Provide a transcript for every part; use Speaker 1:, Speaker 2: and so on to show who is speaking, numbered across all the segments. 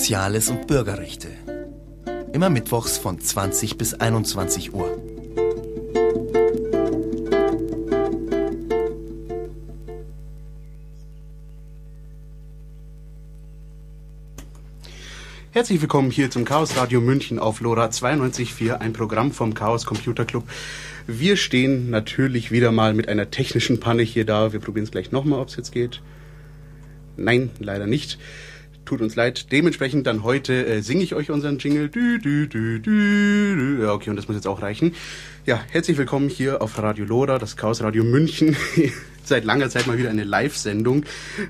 Speaker 1: Soziales und Bürgerrechte. Immer mittwochs von 20 bis 21 Uhr.
Speaker 2: Herzlich willkommen hier zum Chaos Radio München auf LoRa 92.4, ein Programm vom Chaos Computer Club. Wir stehen natürlich wieder mal mit einer technischen Panne hier da. Wir probieren es gleich nochmal, ob es jetzt geht. Nein, leider nicht. Tut uns leid. Dementsprechend dann heute äh, singe ich euch unseren Jingle. Dü, dü, dü, dü, dü. Ja, okay, und das muss jetzt auch reichen. Ja, herzlich willkommen hier auf Radio Lora, das Chaos Radio München. Seit langer Zeit mal wieder eine Live-Sendung,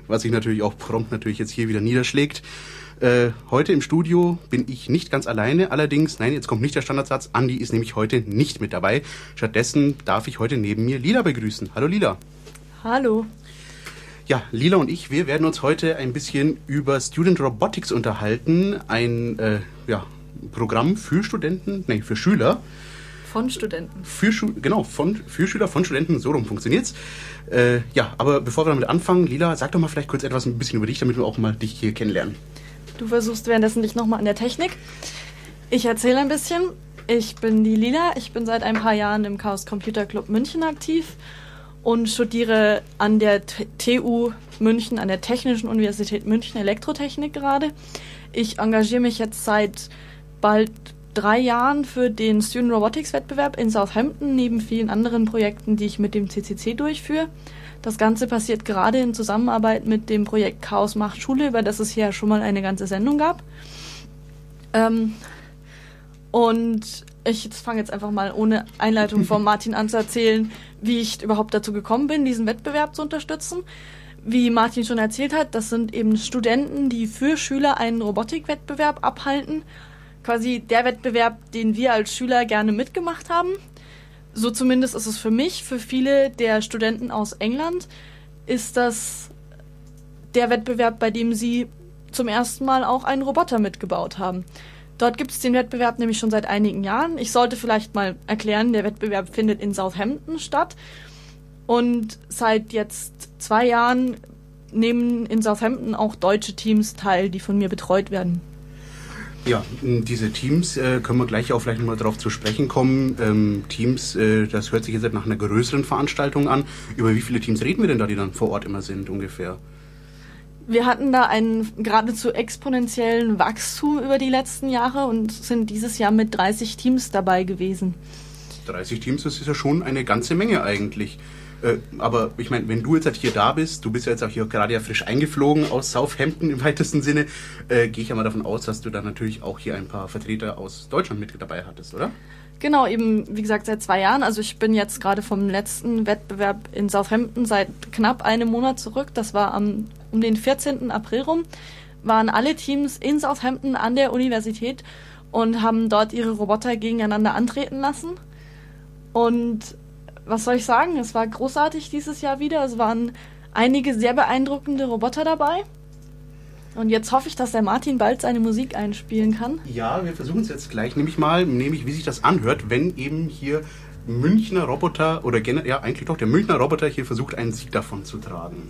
Speaker 2: was sich natürlich auch prompt natürlich jetzt hier wieder niederschlägt. Äh, heute im Studio bin ich nicht ganz alleine. Allerdings, nein, jetzt kommt nicht der Standardsatz. Andi ist nämlich heute nicht mit dabei. Stattdessen darf ich heute neben mir Lila begrüßen. Hallo Lila.
Speaker 3: Hallo.
Speaker 2: Ja, Lila und ich, wir werden uns heute ein bisschen über Student Robotics unterhalten. Ein äh, ja, Programm für Studenten, nein, für Schüler.
Speaker 3: Von Studenten.
Speaker 2: Für Schu genau, von, für Schüler von Studenten, so rum funktioniert's. Äh, ja, aber bevor wir damit anfangen, Lila, sag doch mal vielleicht kurz etwas ein bisschen über dich, damit wir auch mal dich hier kennenlernen.
Speaker 3: Du versuchst währenddessen dich nochmal an der Technik. Ich erzähle ein bisschen. Ich bin die Lila. Ich bin seit ein paar Jahren im Chaos Computer Club München aktiv und studiere an der TU München, an der Technischen Universität München Elektrotechnik gerade. Ich engagiere mich jetzt seit bald drei Jahren für den Student Robotics Wettbewerb in Southampton, neben vielen anderen Projekten, die ich mit dem CCC durchführe. Das Ganze passiert gerade in Zusammenarbeit mit dem Projekt Chaos macht Schule, über das es hier schon mal eine ganze Sendung gab. Ähm, und ich fange jetzt einfach mal ohne Einleitung von Martin an zu erzählen, wie ich überhaupt dazu gekommen bin, diesen Wettbewerb zu unterstützen. Wie Martin schon erzählt hat, das sind eben Studenten, die für Schüler einen Robotikwettbewerb abhalten. Quasi der Wettbewerb, den wir als Schüler gerne mitgemacht haben. So zumindest ist es für mich, für viele der Studenten aus England ist das der Wettbewerb, bei dem sie zum ersten Mal auch einen Roboter mitgebaut haben. Dort gibt es den Wettbewerb nämlich schon seit einigen Jahren. Ich sollte vielleicht mal erklären, der Wettbewerb findet in Southampton statt. Und seit jetzt zwei Jahren nehmen in Southampton auch deutsche Teams teil, die von mir betreut werden.
Speaker 2: Ja, diese Teams äh, können wir gleich auch vielleicht nochmal darauf zu sprechen kommen. Ähm, Teams, äh, das hört sich jetzt nach einer größeren Veranstaltung an. Über wie viele Teams reden wir denn da, die dann vor Ort immer sind ungefähr?
Speaker 3: Wir hatten da einen geradezu exponentiellen Wachstum über die letzten Jahre und sind dieses Jahr mit 30 Teams dabei gewesen.
Speaker 2: 30 Teams, das ist ja schon eine ganze Menge eigentlich. Äh, aber ich meine, wenn du jetzt halt hier da bist, du bist ja jetzt auch hier gerade ja frisch eingeflogen aus Southampton im weitesten Sinne, äh, gehe ich ja mal davon aus, dass du da natürlich auch hier ein paar Vertreter aus Deutschland mit dabei hattest, oder?
Speaker 3: Genau, eben wie gesagt seit zwei Jahren. Also ich bin jetzt gerade vom letzten Wettbewerb in Southampton seit knapp einem Monat zurück. Das war am, um den 14. April rum. Waren alle Teams in Southampton an der Universität und haben dort ihre Roboter gegeneinander antreten lassen. Und was soll ich sagen? Es war großartig dieses Jahr wieder. Es waren einige sehr beeindruckende Roboter dabei. Und jetzt hoffe ich, dass der Martin bald seine Musik einspielen kann.
Speaker 2: Ja, wir versuchen es jetzt gleich, nämlich mal, nämlich wie sich das anhört, wenn eben hier Münchner Roboter oder ja eigentlich doch der Münchner Roboter hier versucht, einen Sieg davon zu tragen.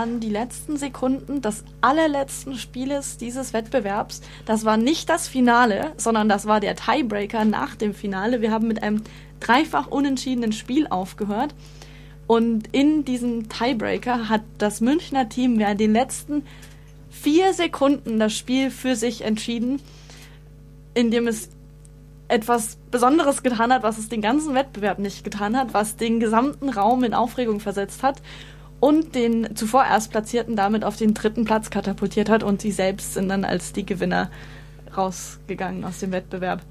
Speaker 3: waren die letzten Sekunden des allerletzten Spieles dieses Wettbewerbs. Das war nicht das Finale, sondern das war der Tiebreaker nach dem Finale. Wir haben mit einem dreifach unentschiedenen Spiel aufgehört. Und in diesem Tiebreaker hat das Münchner Team während den letzten vier Sekunden das Spiel für sich entschieden. in dem es etwas Besonderes getan hat, was es den ganzen Wettbewerb nicht getan hat, was den gesamten Raum in Aufregung versetzt hat und den zuvor Erstplatzierten damit auf den dritten Platz katapultiert hat und sie selbst sind dann als die Gewinner rausgegangen aus dem Wettbewerb.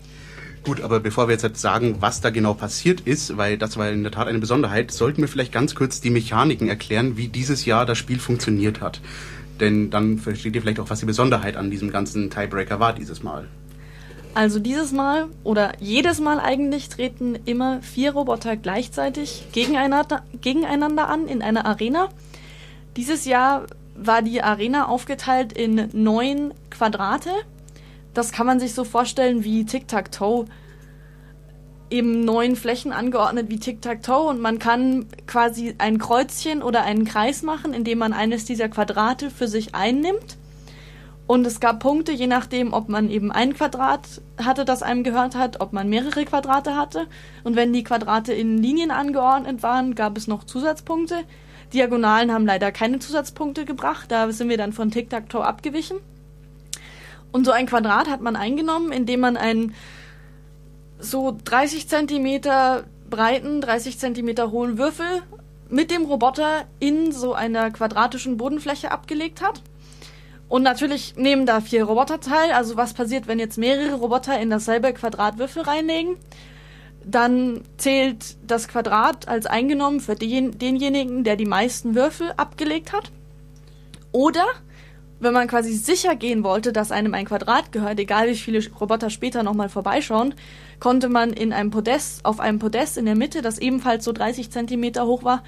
Speaker 2: Gut, aber bevor wir jetzt sagen, was da genau passiert ist, weil das war in der Tat eine Besonderheit, sollten wir vielleicht ganz kurz die Mechaniken erklären, wie dieses Jahr das Spiel funktioniert hat. Denn dann versteht ihr vielleicht auch, was die Besonderheit an diesem ganzen Tiebreaker war dieses Mal.
Speaker 3: Also dieses Mal oder jedes Mal eigentlich treten immer vier Roboter gleichzeitig gegeneinander, gegeneinander an in einer Arena. Dieses Jahr war die Arena aufgeteilt in neun Quadrate. Das kann man sich so vorstellen wie Tic-Tac-Toe. Eben neun Flächen angeordnet wie Tic-Tac-Toe und man kann quasi ein Kreuzchen oder einen Kreis machen, indem man eines dieser Quadrate für sich einnimmt. Und es gab Punkte, je nachdem, ob man eben ein Quadrat hatte, das einem gehört hat, ob man mehrere Quadrate hatte. Und wenn die Quadrate in Linien angeordnet waren, gab es noch Zusatzpunkte. Diagonalen haben leider keine Zusatzpunkte gebracht, da sind wir dann von Tic-Tac-Toe abgewichen. Und so ein Quadrat hat man eingenommen, indem man einen so 30 Zentimeter breiten, 30 Zentimeter hohen Würfel mit dem Roboter in so einer quadratischen Bodenfläche abgelegt hat. Und natürlich nehmen da vier Roboter teil. Also was passiert, wenn jetzt mehrere Roboter in dasselbe Quadrat Würfel reinlegen? Dann zählt das Quadrat als eingenommen für den, denjenigen, der die meisten Würfel abgelegt hat. Oder wenn man quasi sicher gehen wollte, dass einem ein Quadrat gehört, egal wie viele Roboter später nochmal vorbeischauen, konnte man in einem Podest, auf einem Podest in der Mitte, das ebenfalls so 30 Zentimeter hoch war,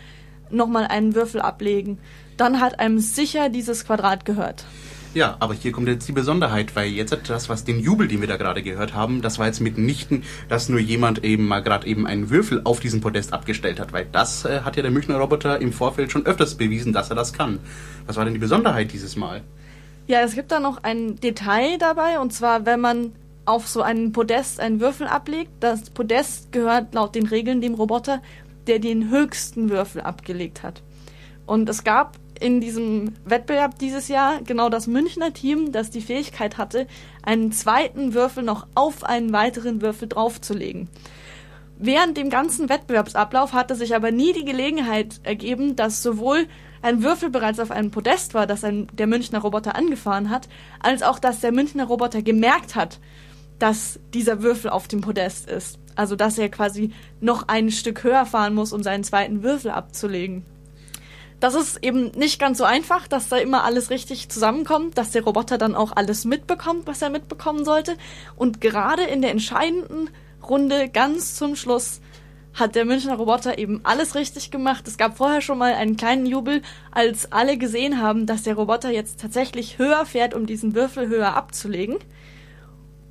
Speaker 3: nochmal einen Würfel ablegen. Dann hat einem sicher dieses Quadrat gehört.
Speaker 2: Ja, aber hier kommt jetzt die Besonderheit, weil jetzt das, was den Jubel, den wir da gerade gehört haben, das war jetzt mitnichten, dass nur jemand eben mal gerade eben einen Würfel auf diesen Podest abgestellt hat, weil das äh, hat ja der Münchner Roboter im Vorfeld schon öfters bewiesen, dass er das kann. Was war denn die Besonderheit dieses Mal?
Speaker 3: Ja, es gibt da noch ein Detail dabei, und zwar, wenn man auf so einen Podest einen Würfel ablegt, das Podest gehört laut den Regeln dem Roboter, der den höchsten Würfel abgelegt hat. Und es gab in diesem Wettbewerb dieses Jahr genau das Münchner Team, das die Fähigkeit hatte, einen zweiten Würfel noch auf einen weiteren Würfel draufzulegen. Während dem ganzen Wettbewerbsablauf hatte sich aber nie die Gelegenheit ergeben, dass sowohl ein Würfel bereits auf einem Podest war, das ein, der Münchner Roboter angefahren hat, als auch, dass der Münchner Roboter gemerkt hat, dass dieser Würfel auf dem Podest ist. Also, dass er quasi noch ein Stück höher fahren muss, um seinen zweiten Würfel abzulegen das ist eben nicht ganz so einfach, dass da immer alles richtig zusammenkommt, dass der Roboter dann auch alles mitbekommt, was er mitbekommen sollte. Und gerade in der entscheidenden Runde ganz zum Schluss hat der Münchner Roboter eben alles richtig gemacht. Es gab vorher schon mal einen kleinen Jubel, als alle gesehen haben, dass der Roboter jetzt tatsächlich höher fährt, um diesen Würfel höher abzulegen.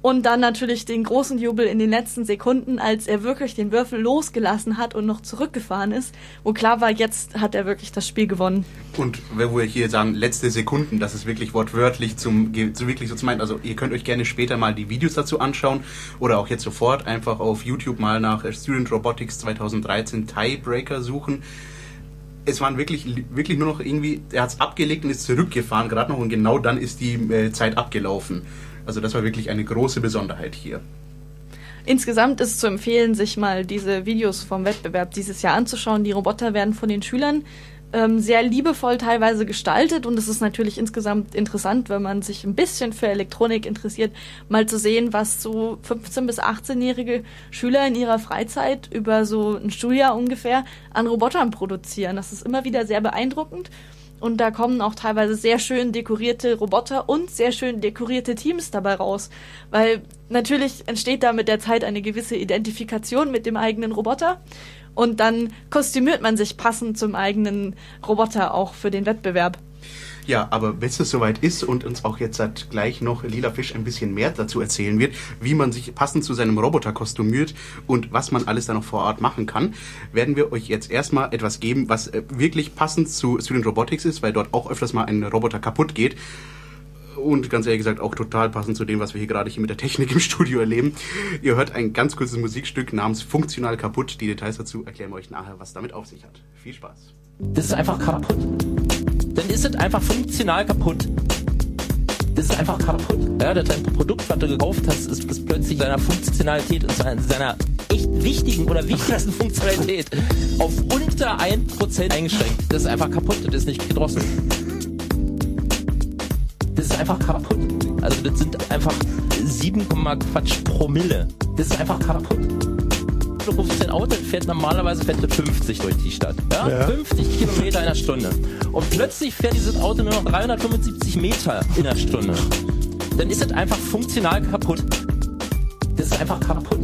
Speaker 3: Und dann natürlich den großen Jubel in den letzten Sekunden, als er wirklich den Würfel losgelassen hat und noch zurückgefahren ist, wo klar war, jetzt hat er wirklich das Spiel gewonnen.
Speaker 2: Und wo wir hier sagen, letzte Sekunden, das ist wirklich wortwörtlich zum, wirklich so zu meinen. Also ihr könnt euch gerne später mal die Videos dazu anschauen oder auch jetzt sofort einfach auf YouTube mal nach Student Robotics 2013 Tiebreaker suchen es waren wirklich, wirklich nur noch irgendwie, er hat es abgelegt und ist zurückgefahren, gerade noch, und genau dann ist die äh, Zeit abgelaufen. Also das war wirklich eine große Besonderheit hier.
Speaker 3: Insgesamt ist zu empfehlen, sich mal diese Videos vom Wettbewerb dieses Jahr anzuschauen. Die Roboter werden von den Schülern ähm, sehr liebevoll teilweise gestaltet und es ist natürlich insgesamt interessant, wenn man sich ein bisschen für Elektronik interessiert, mal zu sehen, was so 15- bis 18-jährige Schüler in ihrer Freizeit über so ein Schuljahr ungefähr an Robotern produzieren. Das ist immer wieder sehr beeindruckend. Und da kommen auch teilweise sehr schön dekorierte Roboter und sehr schön dekorierte Teams dabei raus. Weil natürlich entsteht da mit der Zeit eine gewisse Identifikation mit dem eigenen Roboter. Und dann kostümiert man sich passend zum eigenen Roboter auch für den Wettbewerb.
Speaker 2: Ja, aber bis es soweit ist und uns auch jetzt gleich noch Lila Fisch ein bisschen mehr dazu erzählen wird, wie man sich passend zu seinem Roboter kostümiert und was man alles da noch vor Ort machen kann, werden wir euch jetzt erstmal etwas geben, was äh, wirklich passend zu Student Robotics ist, weil dort auch öfters mal ein Roboter kaputt geht und ganz ehrlich gesagt auch total passend zu dem, was wir hier gerade hier mit der Technik im Studio erleben. Ihr hört ein ganz kurzes Musikstück namens Funktional kaputt. Die Details dazu erklären wir euch nachher, was damit auf sich hat. Viel Spaß.
Speaker 4: Das ist einfach kaputt dann ist es einfach funktional kaputt. Das ist einfach kaputt. Ja, dein Produkt, was du gekauft hast, ist, ist plötzlich seiner Funktionalität und seiner, echt wichtigen oder wichtigsten Funktionalität auf unter 1% eingeschränkt. Das ist einfach kaputt, das ist nicht gedrosselt. Das ist einfach kaputt. Also das sind einfach 7, Quatsch Promille. Das ist einfach kaputt du rufst dein Auto, fährt normalerweise fährt 50 durch die Stadt. Ja? ja? 50 Kilometer in der Stunde. Und plötzlich fährt dieses Auto nur noch 375 Meter in der Stunde. Dann ist es einfach funktional kaputt. Das ist einfach kaputt.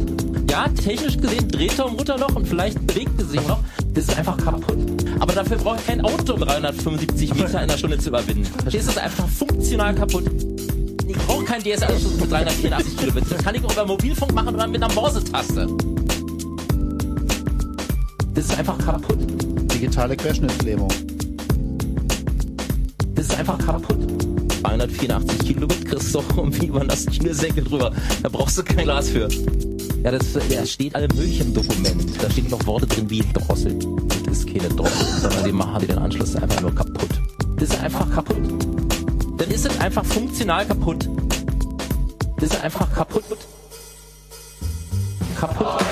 Speaker 4: Ja, technisch gesehen dreht er um Mutterloch und vielleicht bewegt es sich noch. Das ist einfach kaputt. Aber dafür braucht kein Auto 375 Meter in der Stunde zu überwinden. Verstehst du? Das ist einfach funktional kaputt. Ich brauche keinen DSL-Anschluss mit 384 Kilobit. Das kann ich auch über Mobilfunk machen oder mit einer Morse-Taste. Das ist einfach kaputt.
Speaker 5: Digitale Querschnittslähmung.
Speaker 4: Das ist einfach kaputt. 284 Kilobit kriegst du irgendwie über das Schnürsenkel drüber. Da brauchst du kein Glas für. Ja, das, da steht alle möglichen im Dokument. Da stehen noch Worte drin wie Drossel. Das ist keine Drossel, sondern die machen die den Anschluss einfach nur kaputt. Das ist einfach kaputt. Dann ist es einfach funktional kaputt. Das ist einfach kaputt. Kaputt.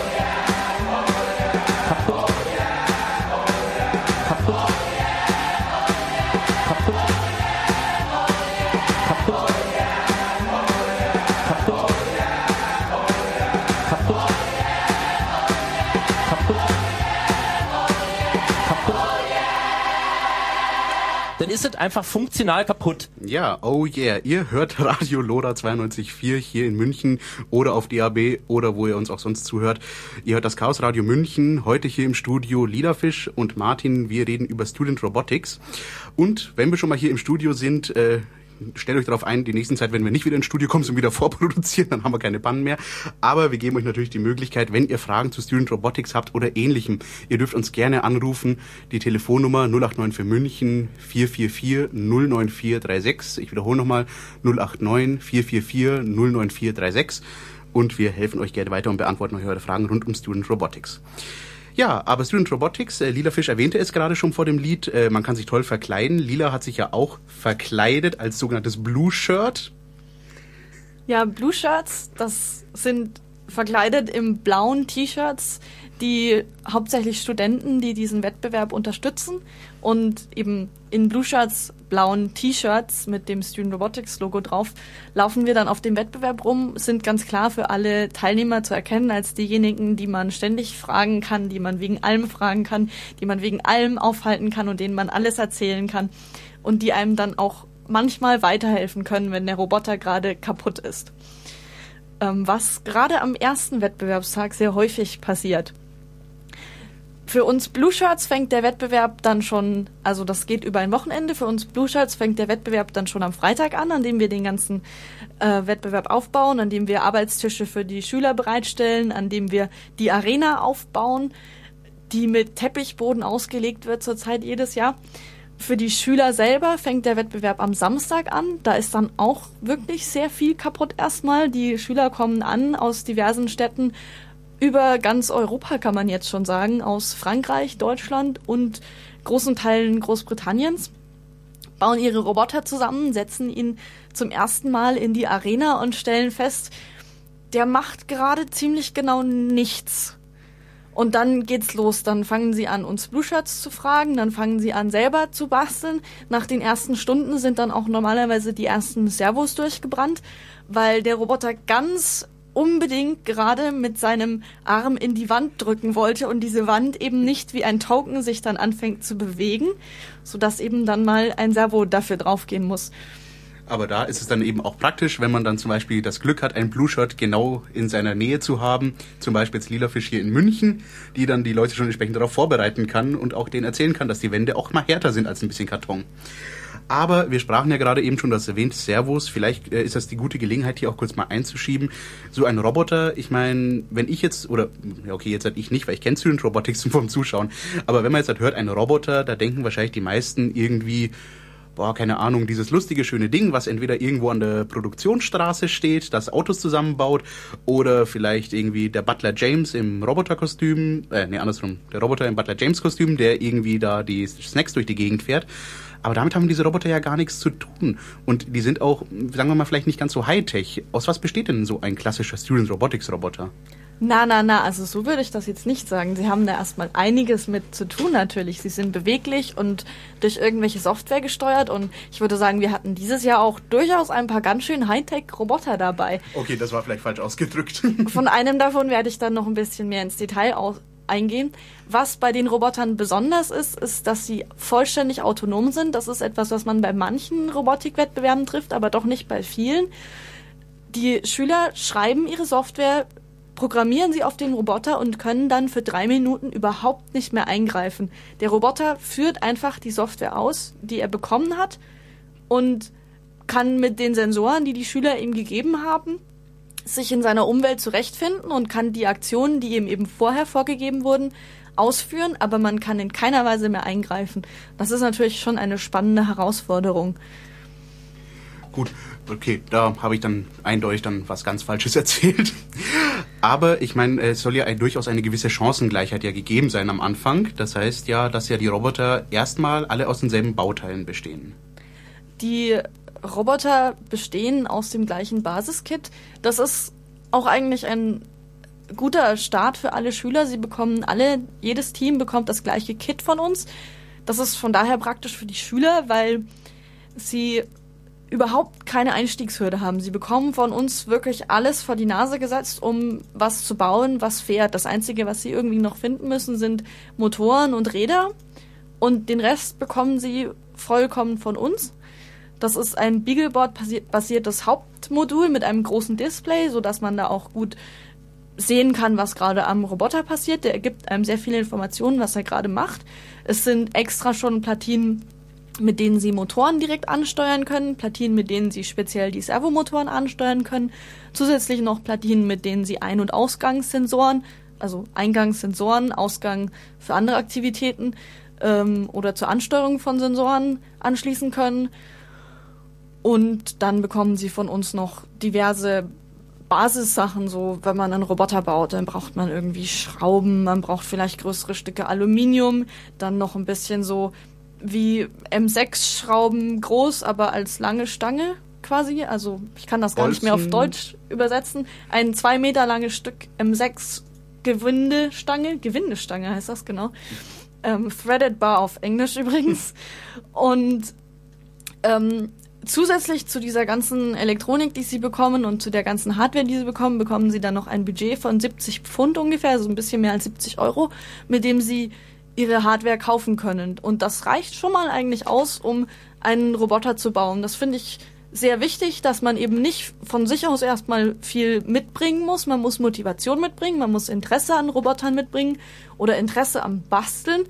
Speaker 4: Es einfach funktional kaputt.
Speaker 2: Ja, oh yeah. Ihr hört Radio Loda 92.4 hier in München oder auf DAB oder wo ihr uns auch sonst zuhört. Ihr hört das Chaos Radio München. Heute hier im Studio Liederfisch und Martin. Wir reden über Student Robotics. Und wenn wir schon mal hier im Studio sind, äh, stellt euch darauf ein, die nächsten Zeit, wenn wir nicht wieder ins Studio kommen und wieder vorproduzieren, dann haben wir keine Pannen mehr. Aber wir geben euch natürlich die Möglichkeit, wenn ihr Fragen zu Student Robotics habt oder ähnlichem, ihr dürft uns gerne anrufen. Die Telefonnummer 089 für München 444 09436. Ich wiederhole nochmal 089 444 09436. Und wir helfen euch gerne weiter und beantworten euch eure Fragen rund um Student Robotics. Ja, aber Student Robotics, äh, Lila Fisch erwähnte es gerade schon vor dem Lied, äh, man kann sich toll verkleiden. Lila hat sich ja auch verkleidet als sogenanntes Blue Shirt.
Speaker 3: Ja, Blue Shirts, das sind verkleidet im blauen T-Shirts, die hauptsächlich Studenten, die diesen Wettbewerb unterstützen und eben in Blue Shirts, blauen T-Shirts mit dem Student Robotics Logo drauf, laufen wir dann auf dem Wettbewerb rum, sind ganz klar für alle Teilnehmer zu erkennen als diejenigen, die man ständig fragen kann, die man wegen allem fragen kann, die man wegen allem aufhalten kann und denen man alles erzählen kann und die einem dann auch manchmal weiterhelfen können, wenn der Roboter gerade kaputt ist. Ähm, was gerade am ersten Wettbewerbstag sehr häufig passiert für uns Blue Shirts fängt der Wettbewerb dann schon, also das geht über ein Wochenende. Für uns Blue Shirts fängt der Wettbewerb dann schon am Freitag an, an dem wir den ganzen äh, Wettbewerb aufbauen, an dem wir Arbeitstische für die Schüler bereitstellen, an dem wir die Arena aufbauen, die mit Teppichboden ausgelegt wird zurzeit jedes Jahr. Für die Schüler selber fängt der Wettbewerb am Samstag an. Da ist dann auch wirklich sehr viel kaputt erstmal. Die Schüler kommen an aus diversen Städten über ganz Europa kann man jetzt schon sagen, aus Frankreich, Deutschland und großen Teilen Großbritanniens, bauen ihre Roboter zusammen, setzen ihn zum ersten Mal in die Arena und stellen fest, der macht gerade ziemlich genau nichts. Und dann geht's los. Dann fangen sie an, uns Blue Shirts zu fragen. Dann fangen sie an, selber zu basteln. Nach den ersten Stunden sind dann auch normalerweise die ersten Servos durchgebrannt, weil der Roboter ganz unbedingt gerade mit seinem Arm in die Wand drücken wollte und diese Wand eben nicht wie ein Token sich dann anfängt zu bewegen, sodass eben dann mal ein Servo dafür draufgehen muss.
Speaker 2: Aber da ist es dann eben auch praktisch, wenn man dann zum Beispiel das Glück hat, ein Blue Shirt genau in seiner Nähe zu haben, zum Beispiel jetzt Lilafisch hier in München, die dann die Leute schon entsprechend darauf vorbereiten kann und auch denen erzählen kann, dass die Wände auch mal härter sind als ein bisschen Karton. Aber wir sprachen ja gerade eben schon das erwähnt, Servos. Vielleicht äh, ist das die gute Gelegenheit, hier auch kurz mal einzuschieben. So ein Roboter, ich meine, wenn ich jetzt, oder, okay, jetzt halt ich nicht, weil ich kenne Student Robotics vom Zuschauen, aber wenn man jetzt halt hört, ein Roboter, da denken wahrscheinlich die meisten irgendwie, boah, keine Ahnung, dieses lustige, schöne Ding, was entweder irgendwo an der Produktionsstraße steht, das Autos zusammenbaut, oder vielleicht irgendwie der Butler James im Roboterkostüm, äh, nee, andersrum, der Roboter im Butler James Kostüm, der irgendwie da die Snacks durch die Gegend fährt. Aber damit haben diese Roboter ja gar nichts zu tun. Und die sind auch, sagen wir mal, vielleicht nicht ganz so high-tech. Aus was besteht denn so ein klassischer Student Robotics Roboter?
Speaker 3: Na, na, na, also so würde ich das jetzt nicht sagen. Sie haben da erstmal einiges mit zu tun natürlich. Sie sind beweglich und durch irgendwelche Software gesteuert und ich würde sagen, wir hatten dieses Jahr auch durchaus ein paar ganz schön Hightech-Roboter dabei.
Speaker 2: Okay, das war vielleicht falsch ausgedrückt.
Speaker 3: Von einem davon werde ich dann noch ein bisschen mehr ins Detail aus eingehen. Was bei den Robotern besonders ist, ist, dass sie vollständig autonom sind. Das ist etwas, was man bei manchen Robotikwettbewerben trifft, aber doch nicht bei vielen. Die Schüler schreiben ihre Software programmieren sie auf den Roboter und können dann für drei Minuten überhaupt nicht mehr eingreifen. Der Roboter führt einfach die Software aus, die er bekommen hat und kann mit den Sensoren, die die Schüler ihm gegeben haben, sich in seiner Umwelt zurechtfinden und kann die Aktionen, die ihm eben vorher vorgegeben wurden, ausführen, aber man kann in keiner Weise mehr eingreifen. Das ist natürlich schon eine spannende Herausforderung.
Speaker 2: Gut, okay, da habe ich dann eindeutig dann was ganz Falsches erzählt. Aber ich meine, es soll ja durchaus eine gewisse Chancengleichheit ja gegeben sein am Anfang. Das heißt ja, dass ja die Roboter erstmal alle aus denselben Bauteilen bestehen.
Speaker 3: Die Roboter bestehen aus dem gleichen Basiskit. Das ist auch eigentlich ein guter Start für alle Schüler. Sie bekommen alle, jedes Team bekommt das gleiche Kit von uns. Das ist von daher praktisch für die Schüler, weil sie überhaupt keine Einstiegshürde haben. Sie bekommen von uns wirklich alles vor die Nase gesetzt, um was zu bauen, was fährt. Das Einzige, was sie irgendwie noch finden müssen, sind Motoren und Räder. Und den Rest bekommen sie vollkommen von uns. Das ist ein Beagleboard-basiertes Hauptmodul mit einem großen Display, sodass man da auch gut sehen kann, was gerade am Roboter passiert. Der gibt einem sehr viele Informationen, was er gerade macht. Es sind extra schon Platinen mit denen sie Motoren direkt ansteuern können, Platinen, mit denen sie speziell die Servomotoren ansteuern können, zusätzlich noch Platinen, mit denen sie Ein- und Ausgangssensoren, also Eingangssensoren, Ausgang für andere Aktivitäten ähm, oder zur Ansteuerung von Sensoren anschließen können. Und dann bekommen sie von uns noch diverse Basissachen, so wenn man einen Roboter baut, dann braucht man irgendwie Schrauben, man braucht vielleicht größere Stücke Aluminium, dann noch ein bisschen so wie M6-Schrauben groß, aber als lange Stange quasi. Also ich kann das gar nicht mehr auf Deutsch übersetzen. Ein zwei Meter langes Stück M6 Gewindestange. Gewindestange heißt das genau. Ähm, Threaded Bar auf Englisch übrigens. Und ähm, zusätzlich zu dieser ganzen Elektronik, die sie bekommen und zu der ganzen Hardware, die sie bekommen, bekommen sie dann noch ein Budget von 70 Pfund ungefähr, also ein bisschen mehr als 70 Euro, mit dem sie ihre Hardware kaufen können. Und das reicht schon mal eigentlich aus, um einen Roboter zu bauen. Das finde ich sehr wichtig, dass man eben nicht von sich aus erstmal viel mitbringen muss. Man muss Motivation mitbringen, man muss Interesse an Robotern mitbringen oder Interesse am Basteln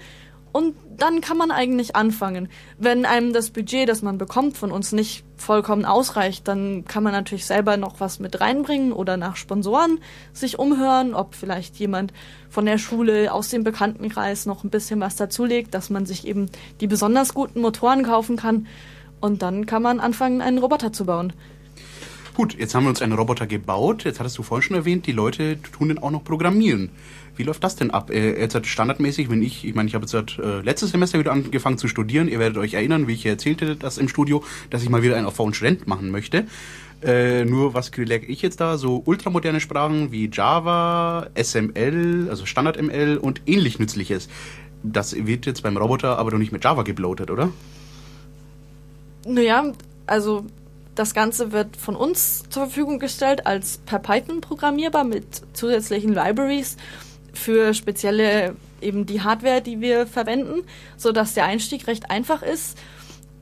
Speaker 3: und dann kann man eigentlich anfangen. Wenn einem das Budget, das man bekommt von uns nicht vollkommen ausreicht, dann kann man natürlich selber noch was mit reinbringen oder nach Sponsoren sich umhören, ob vielleicht jemand von der Schule aus dem Bekanntenkreis noch ein bisschen was dazulegt, dass man sich eben die besonders guten Motoren kaufen kann und dann kann man anfangen, einen Roboter zu bauen.
Speaker 2: Gut, jetzt haben wir uns einen Roboter gebaut. Jetzt hattest du vorhin schon erwähnt, die Leute tun den auch noch programmieren. Wie läuft das denn ab? Äh, jetzt hat standardmäßig, wenn ich, ich meine, ich habe jetzt äh, letztes Semester wieder angefangen zu studieren. Ihr werdet euch erinnern, wie ich erzählte das im Studio, dass ich mal wieder einen auf und Student machen möchte. Äh, nur was lerne ich jetzt da? So ultramoderne Sprachen wie Java, SML, also Standard-ML und ähnlich Nützliches. Das wird jetzt beim Roboter aber doch nicht mit Java gebloatet, oder?
Speaker 3: Naja, also das Ganze wird von uns zur Verfügung gestellt als per Python programmierbar mit zusätzlichen Libraries für spezielle eben die Hardware, die wir verwenden, so dass der Einstieg recht einfach ist.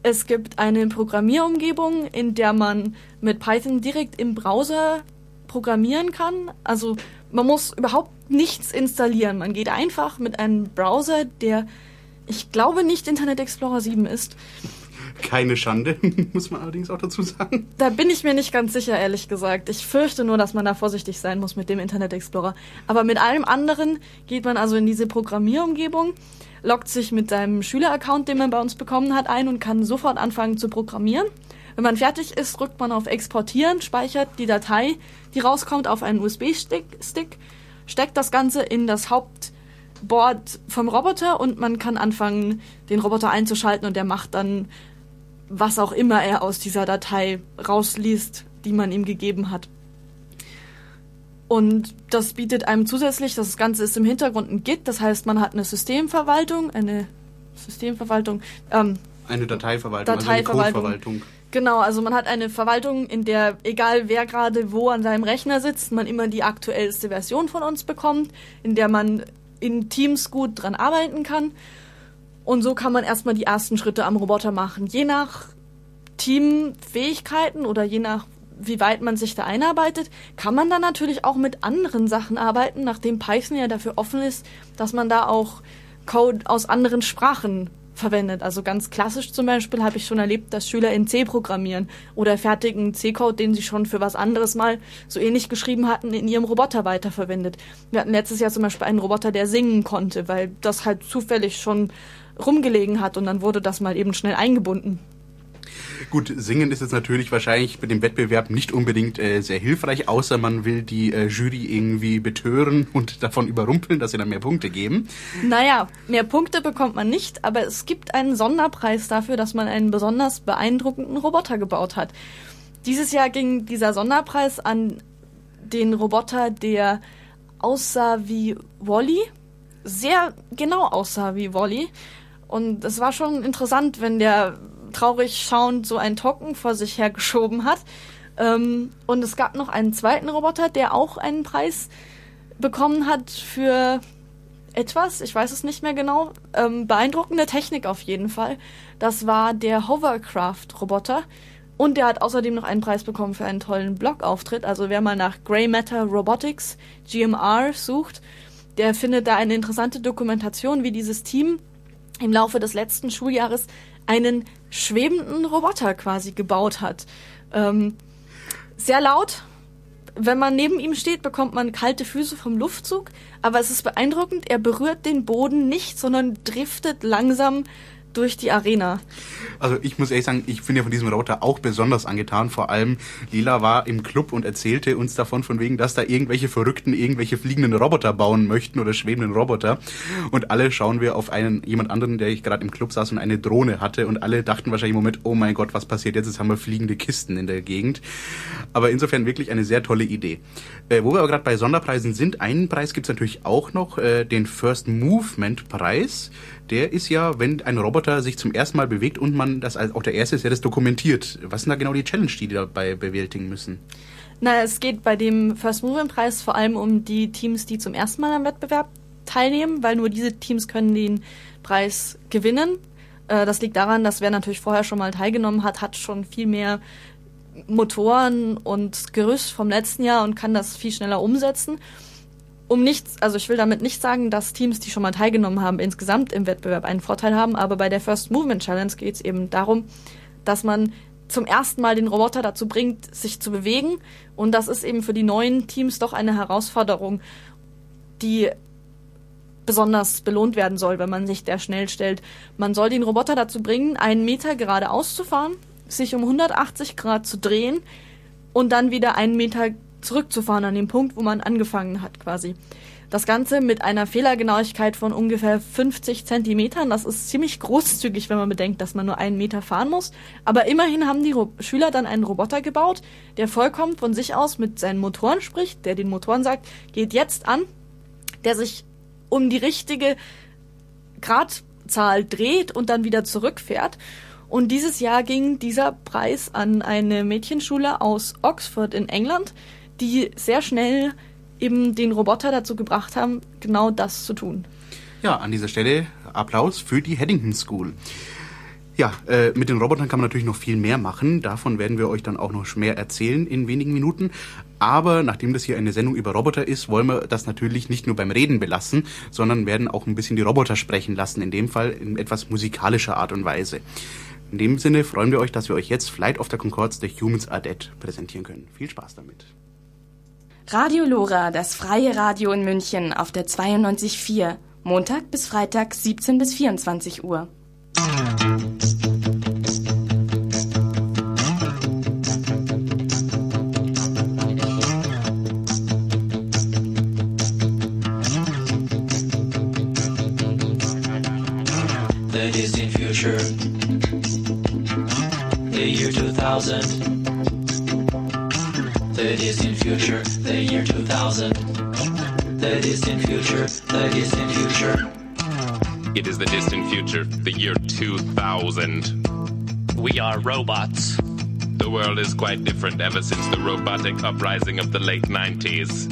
Speaker 3: Es gibt eine Programmierumgebung, in der man mit Python direkt im Browser programmieren kann. Also man muss überhaupt nichts installieren. Man geht einfach mit einem Browser, der ich glaube nicht Internet Explorer 7 ist,
Speaker 2: keine Schande, muss man allerdings auch dazu sagen.
Speaker 3: Da bin ich mir nicht ganz sicher, ehrlich gesagt. Ich fürchte nur, dass man da vorsichtig sein muss mit dem Internet Explorer. Aber mit allem anderen geht man also in diese Programmierumgebung, loggt sich mit seinem Schüleraccount, den man bei uns bekommen hat, ein und kann sofort anfangen zu programmieren. Wenn man fertig ist, drückt man auf Exportieren, speichert die Datei, die rauskommt, auf einen USB-Stick, steckt das Ganze in das Haupt Board vom Roboter und man kann anfangen, den Roboter einzuschalten und der macht dann, was auch immer er aus dieser Datei rausliest, die man ihm gegeben hat. Und das bietet einem zusätzlich, das Ganze ist im Hintergrund ein Git, das heißt, man hat eine Systemverwaltung, eine Systemverwaltung, ähm,
Speaker 2: Eine Dateiverwaltung,
Speaker 3: Dateiverwaltung.
Speaker 2: also eine.
Speaker 3: Genau, also man hat eine Verwaltung, in der egal wer gerade wo an seinem Rechner sitzt, man immer die aktuellste Version von uns bekommt, in der man in Teams gut dran arbeiten kann. Und so kann man erstmal die ersten Schritte am Roboter machen. Je nach Teamfähigkeiten oder je nach wie weit man sich da einarbeitet, kann man dann natürlich auch mit anderen Sachen arbeiten, nachdem Python ja dafür offen ist, dass man da auch Code aus anderen Sprachen verwendet. Also ganz klassisch zum Beispiel habe ich schon erlebt, dass Schüler in C programmieren oder fertigen C-Code, den sie schon für was anderes mal so ähnlich geschrieben hatten, in ihrem Roboter weiterverwendet. Wir hatten letztes Jahr zum Beispiel einen Roboter, der singen konnte, weil das halt zufällig schon rumgelegen hat und dann wurde das mal eben schnell eingebunden.
Speaker 2: Gut, singen ist jetzt natürlich wahrscheinlich mit dem Wettbewerb nicht unbedingt äh, sehr hilfreich, außer man will die äh, Jury irgendwie betören und davon überrumpeln, dass sie dann mehr Punkte geben.
Speaker 3: Naja, mehr Punkte bekommt man nicht, aber es gibt einen Sonderpreis dafür, dass man einen besonders beeindruckenden Roboter gebaut hat. Dieses Jahr ging dieser Sonderpreis an den Roboter, der aussah wie Wally, sehr genau aussah wie Wally. Und es war schon interessant, wenn der traurig schauend so einen Token vor sich hergeschoben hat. Ähm, und es gab noch einen zweiten Roboter, der auch einen Preis bekommen hat für etwas, ich weiß es nicht mehr genau, ähm, beeindruckende Technik auf jeden Fall. Das war der Hovercraft-Roboter. Und der hat außerdem noch einen Preis bekommen für einen tollen Blogauftritt. Also wer mal nach Grey Matter Robotics, GMR, sucht, der findet da eine interessante Dokumentation, wie dieses Team im Laufe des letzten Schuljahres einen schwebenden Roboter quasi gebaut hat. Ähm, sehr laut. Wenn man neben ihm steht, bekommt man kalte Füße vom Luftzug. Aber es ist beeindruckend, er berührt den Boden nicht, sondern driftet langsam durch die Arena.
Speaker 2: Also ich muss ehrlich sagen, ich bin ja von diesem Roboter auch besonders angetan. Vor allem Lila war im Club und erzählte uns davon, von wegen, dass da irgendwelche Verrückten irgendwelche fliegenden Roboter bauen möchten oder schwebenden Roboter. Und alle schauen wir auf einen jemand anderen, der ich gerade im Club saß und eine Drohne hatte. Und alle dachten wahrscheinlich im Moment, oh mein Gott, was passiert jetzt? Jetzt haben wir fliegende Kisten in der Gegend. Aber insofern wirklich eine sehr tolle Idee. Äh, wo wir aber gerade bei Sonderpreisen sind, einen Preis gibt's natürlich auch noch, äh, den First Movement Preis der ist ja, wenn ein Roboter sich zum ersten Mal bewegt und man das als auch der Erste ist, der das dokumentiert. Was sind da genau die Challenge, die die dabei bewältigen müssen?
Speaker 3: Na, es geht bei dem First Movement Preis vor allem um die Teams, die zum ersten Mal am Wettbewerb teilnehmen, weil nur diese Teams können den Preis gewinnen. Äh, Das liegt daran, dass wer natürlich vorher schon mal teilgenommen hat, hat schon viel mehr Motoren und Gerüst vom letzten Jahr und kann das viel schneller umsetzen. Um nichts, also ich will damit nicht sagen, dass Teams, die schon mal teilgenommen haben, insgesamt im Wettbewerb einen Vorteil haben, aber bei der First Movement Challenge geht es eben darum, dass man zum ersten Mal den Roboter dazu bringt, sich zu bewegen. Und das ist eben für die neuen Teams doch eine Herausforderung, die besonders belohnt werden soll, wenn man sich der schnell stellt. Man soll den Roboter dazu bringen, einen Meter geradeaus zu fahren, sich um 180 Grad zu drehen und dann wieder einen Meter zurückzufahren an den Punkt, wo man angefangen hat quasi. Das Ganze mit einer Fehlergenauigkeit von ungefähr 50 Zentimetern. Das ist ziemlich großzügig, wenn man bedenkt, dass man nur einen Meter fahren muss. Aber immerhin haben die Ro Schüler dann einen Roboter gebaut, der vollkommen von sich aus mit seinen Motoren spricht, der den Motoren sagt, geht jetzt an, der sich um die richtige Gradzahl dreht und dann wieder zurückfährt. Und dieses Jahr ging dieser Preis an eine Mädchenschule aus Oxford in England, die sehr schnell eben den Roboter dazu gebracht haben, genau das zu tun.
Speaker 2: Ja, an dieser Stelle Applaus für die Haddington School. Ja, äh, mit den Robotern kann man natürlich noch viel mehr machen. Davon werden wir euch dann auch noch mehr erzählen in wenigen Minuten. Aber nachdem das hier eine Sendung über Roboter ist, wollen wir das natürlich nicht nur beim Reden belassen, sondern werden auch ein bisschen die Roboter sprechen lassen. In dem Fall in etwas musikalischer Art und Weise. In dem Sinne freuen wir euch, dass wir euch jetzt Flight of the Concords der Humans Are Dead präsentieren können. Viel Spaß damit.
Speaker 6: Radio Lora, das freie Radio in München auf der 92.4. Montag bis Freitag 17 bis 24 Uhr.
Speaker 7: the distant future. The year 2000. The distant future, the year 2000. The distant future, the distant future.
Speaker 8: It is the distant future, the year 2000.
Speaker 9: We are robots.
Speaker 8: The world is quite different ever since the robotic uprising of the late 90s.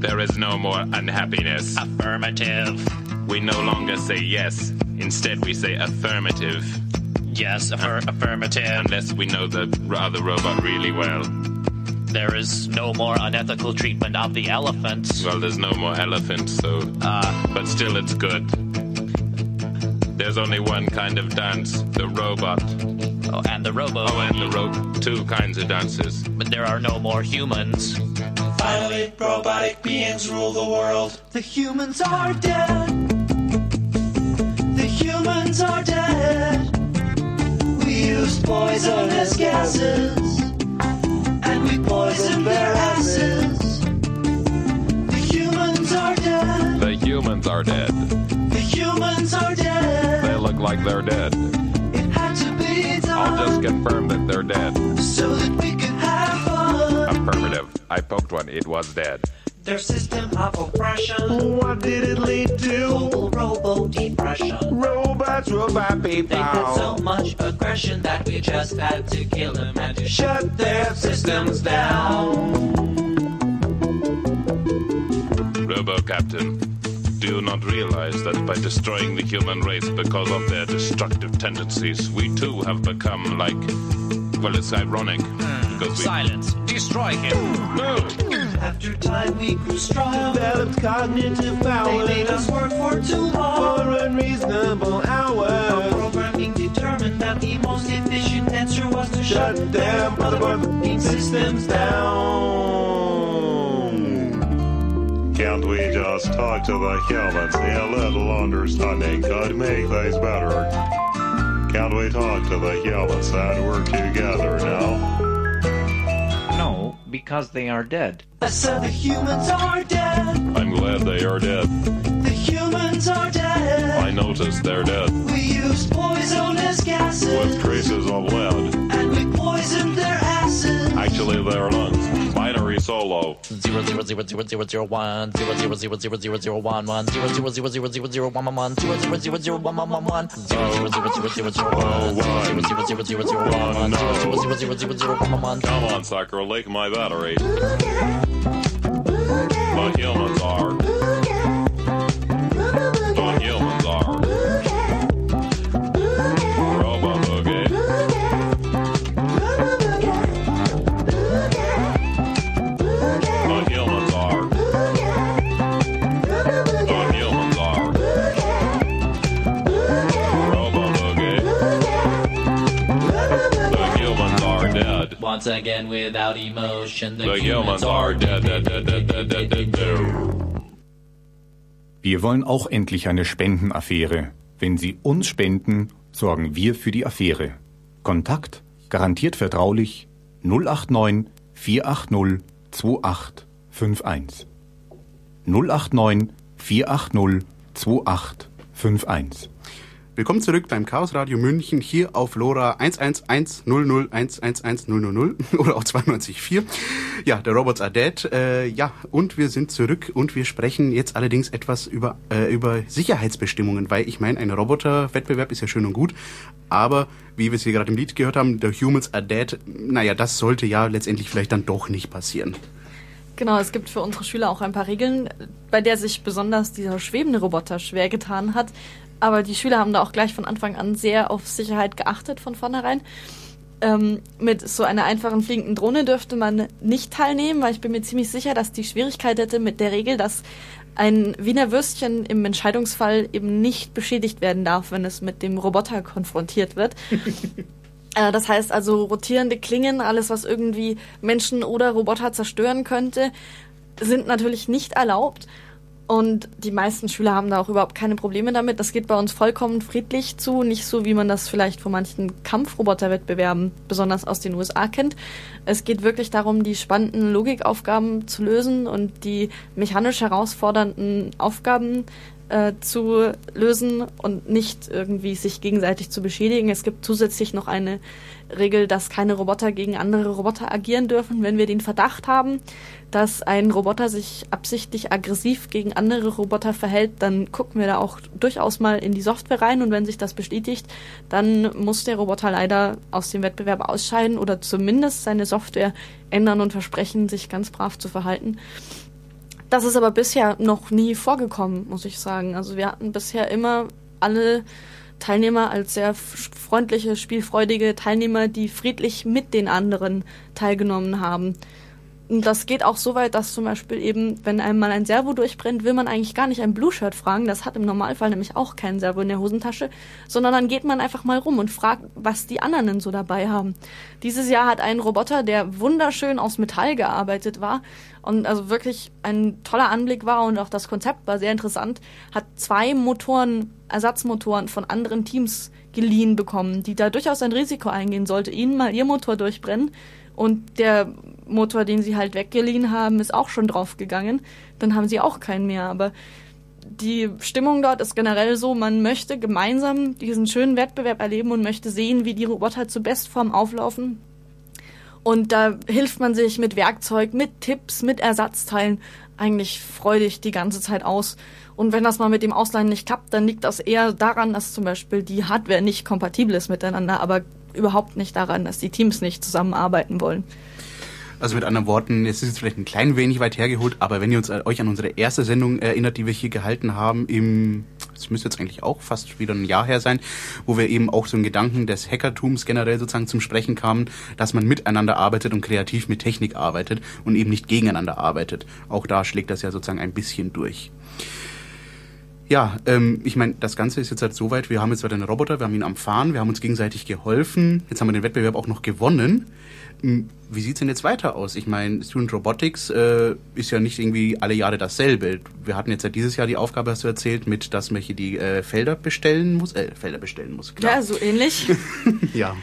Speaker 8: There is no more unhappiness.
Speaker 9: Affirmative.
Speaker 8: We no longer say yes. Instead, we say affirmative.
Speaker 9: Yes, affir- affirmative.
Speaker 8: Unless we know the other robot really well.
Speaker 9: There is no more unethical treatment of the elephants.
Speaker 8: Well, there's no more elephants, so.
Speaker 9: Uh,
Speaker 8: but still, it's good. There's only one kind of dance the robot.
Speaker 9: Oh, and the robo.
Speaker 8: Oh, and the ro- two kinds of dances.
Speaker 9: But there are no more humans.
Speaker 7: Finally, robotic beings rule the world. The humans are dead. The humans are dead. We used poisonous gases. We poisoned their asses. The humans are dead.
Speaker 8: The humans are dead.
Speaker 7: The humans are dead.
Speaker 8: They look like they're dead.
Speaker 7: It had to be done.
Speaker 8: I'll just confirm that they're dead.
Speaker 7: So that we could have fun.
Speaker 8: Affirmative. I poked one. It was dead.
Speaker 7: Their system of oppression.
Speaker 10: What did it lead to?
Speaker 7: Global robo depression.
Speaker 10: Robots, robot people.
Speaker 7: They had so much aggression that we just had to kill them and to shut their systems down.
Speaker 8: Robo Captain, do you not realize that by destroying the human race because of their destructive tendencies, we too have become like. Well, it's ironic. Hmm. Because we.
Speaker 9: Silence. Destroy him.
Speaker 8: No!
Speaker 7: After time we grew strong.
Speaker 10: Developed cognitive
Speaker 7: power.
Speaker 10: They
Speaker 7: made us work for too long.
Speaker 10: for unreasonable
Speaker 7: Our
Speaker 10: hours.
Speaker 7: programming determined that the most efficient answer was to shut,
Speaker 10: Shut down motherfucking systems down.
Speaker 11: Can't we just talk to the humans? A little understanding could make things better. Can't we talk to the humans and work together now?
Speaker 12: No, because they are dead.
Speaker 7: I said the humans are dead.
Speaker 8: I'm glad they are dead.
Speaker 7: The humans are dead.
Speaker 8: I noticed they're dead.
Speaker 7: We used poisonous gases.
Speaker 8: With traces of lead.
Speaker 7: And we poisoned their asses.
Speaker 8: Actually, their lungs. Binary solo.
Speaker 4: zero zero zero zero zero zero one zero zero zero zero zero zero one one zero zero zero zero zero zero one one one zero zero zero zero one one one one zero zero zero zero zero zero one zero zero zero zero zero one one zero zero zero zero zero zero one one one.
Speaker 8: Come on, sucker, lick my battery. The humans are.
Speaker 7: Once again, without emotion, the,
Speaker 8: The humans are dead, dead, dead, dead, dead, dead, dead, dead.
Speaker 13: Wir wollen auch endlich eine Spendenaffäre. Wenn Sie uns spenden, sorgen wir für die Affäre. Kontakt garantiert vertraulich 089 480 2851. 089 480 2851.
Speaker 2: Willkommen zurück beim Chaos Radio München hier auf LoRa 11100111000 oder auch 92.4. Ja, der Robots are dead. Äh, ja, und wir sind zurück und wir sprechen jetzt allerdings etwas über, äh, über Sicherheitsbestimmungen, weil ich meine, ein Roboterwettbewerb ist ja schön und gut, aber wie wir es hier gerade im Lied gehört haben, the humans are dead, naja, das sollte ja letztendlich vielleicht dann doch nicht passieren.
Speaker 3: Genau, es gibt für unsere Schüler auch ein paar Regeln, bei der sich besonders dieser schwebende Roboter schwer getan hat. Aber die Schüler haben da auch gleich von Anfang an sehr auf Sicherheit geachtet von vornherein. Ähm, mit so einer einfachen fliegenden Drohne dürfte man nicht teilnehmen, weil ich bin mir ziemlich sicher, dass die Schwierigkeit hätte mit der Regel, dass ein Wiener Würstchen im Entscheidungsfall eben nicht beschädigt werden darf, wenn es mit dem Roboter konfrontiert wird. Äh, Das heißt also rotierende Klingen, alles was irgendwie Menschen oder Roboter zerstören könnte, sind natürlich nicht erlaubt. Und die meisten Schüler haben da auch überhaupt keine Probleme damit. Das geht bei uns vollkommen friedlich zu, nicht so wie man das vielleicht von manchen Kampfroboterwettbewerben, besonders aus den USA, kennt. Es geht wirklich darum, die spannenden Logikaufgaben zu lösen und die mechanisch herausfordernden Aufgaben äh, zu lösen und nicht irgendwie sich gegenseitig zu beschädigen. Es gibt zusätzlich noch eine Regel, dass keine Roboter gegen andere Roboter agieren dürfen. Wenn wir den Verdacht haben, dass ein Roboter sich absichtlich aggressiv gegen andere Roboter verhält, dann gucken wir da auch durchaus mal in die Software rein und wenn sich das bestätigt, dann muss der Roboter leider aus dem Wettbewerb ausscheiden oder zumindest seine Software ändern und versprechen, sich ganz brav zu verhalten. Das ist aber bisher noch nie vorgekommen, muss ich sagen. Also wir hatten bisher immer alle Teilnehmer als sehr freundliche, spielfreudige Teilnehmer, die friedlich mit den anderen teilgenommen haben. Und das geht auch so weit, dass zum Beispiel eben, wenn einem mal ein Servo durchbrennt, will man eigentlich gar nicht ein Blue-Shirt fragen. Das hat im Normalfall nämlich auch kein Servo in der Hosentasche, sondern dann geht man einfach mal rum und fragt, was die anderen denn so dabei haben. Dieses Jahr hat ein Roboter, der wunderschön aus Metall gearbeitet war und also wirklich ein toller Anblick war und auch das Konzept war sehr interessant, hat zwei Motoren, Ersatzmotoren von anderen Teams geliehen bekommen, die da durchaus ein Risiko eingehen sollte, ihnen mal ihr Motor durchbrennen und der Motor, den sie halt weggeliehen haben, ist auch schon draufgegangen. Dann haben sie auch keinen mehr. Aber die Stimmung dort ist generell so, man möchte gemeinsam diesen schönen Wettbewerb erleben und möchte sehen, wie die Roboter zu Bestform auflaufen. Und da hilft man sich mit Werkzeug, mit Tipps, mit Ersatzteilen eigentlich freudig die ganze Zeit aus. Und wenn das mal mit dem Ausleihen nicht klappt, dann liegt das eher daran, dass zum Beispiel die Hardware nicht kompatibel ist miteinander, aber überhaupt nicht daran, dass die Teams nicht zusammenarbeiten wollen.
Speaker 2: Also mit anderen Worten, es ist jetzt vielleicht ein klein wenig weit hergeholt, aber wenn ihr uns, äh, euch an unsere erste Sendung erinnert, die wir hier gehalten haben, im, es müsste jetzt eigentlich auch fast wieder ein Jahr her sein, wo wir eben auch so einen Gedanken des Hackertums generell sozusagen zum Sprechen kamen, dass man miteinander arbeitet und kreativ mit Technik arbeitet und eben nicht gegeneinander arbeitet. Auch da schlägt das ja sozusagen ein bisschen durch. Ja, ähm, ich meine, das Ganze ist jetzt halt so weit, wir haben jetzt wieder einen Roboter, wir haben ihn am Fahren, wir haben uns gegenseitig geholfen, jetzt haben wir den Wettbewerb auch noch gewonnen. Wie sieht's denn jetzt weiter aus? Ich meine, Student Robotics äh, ist ja nicht irgendwie alle Jahre dasselbe. Wir hatten jetzt ja dieses Jahr die Aufgabe, hast du erzählt, mit dass man hier die äh, Felder bestellen muss. Äh, Felder bestellen muss, klar.
Speaker 3: Ja, so ähnlich.
Speaker 2: ja.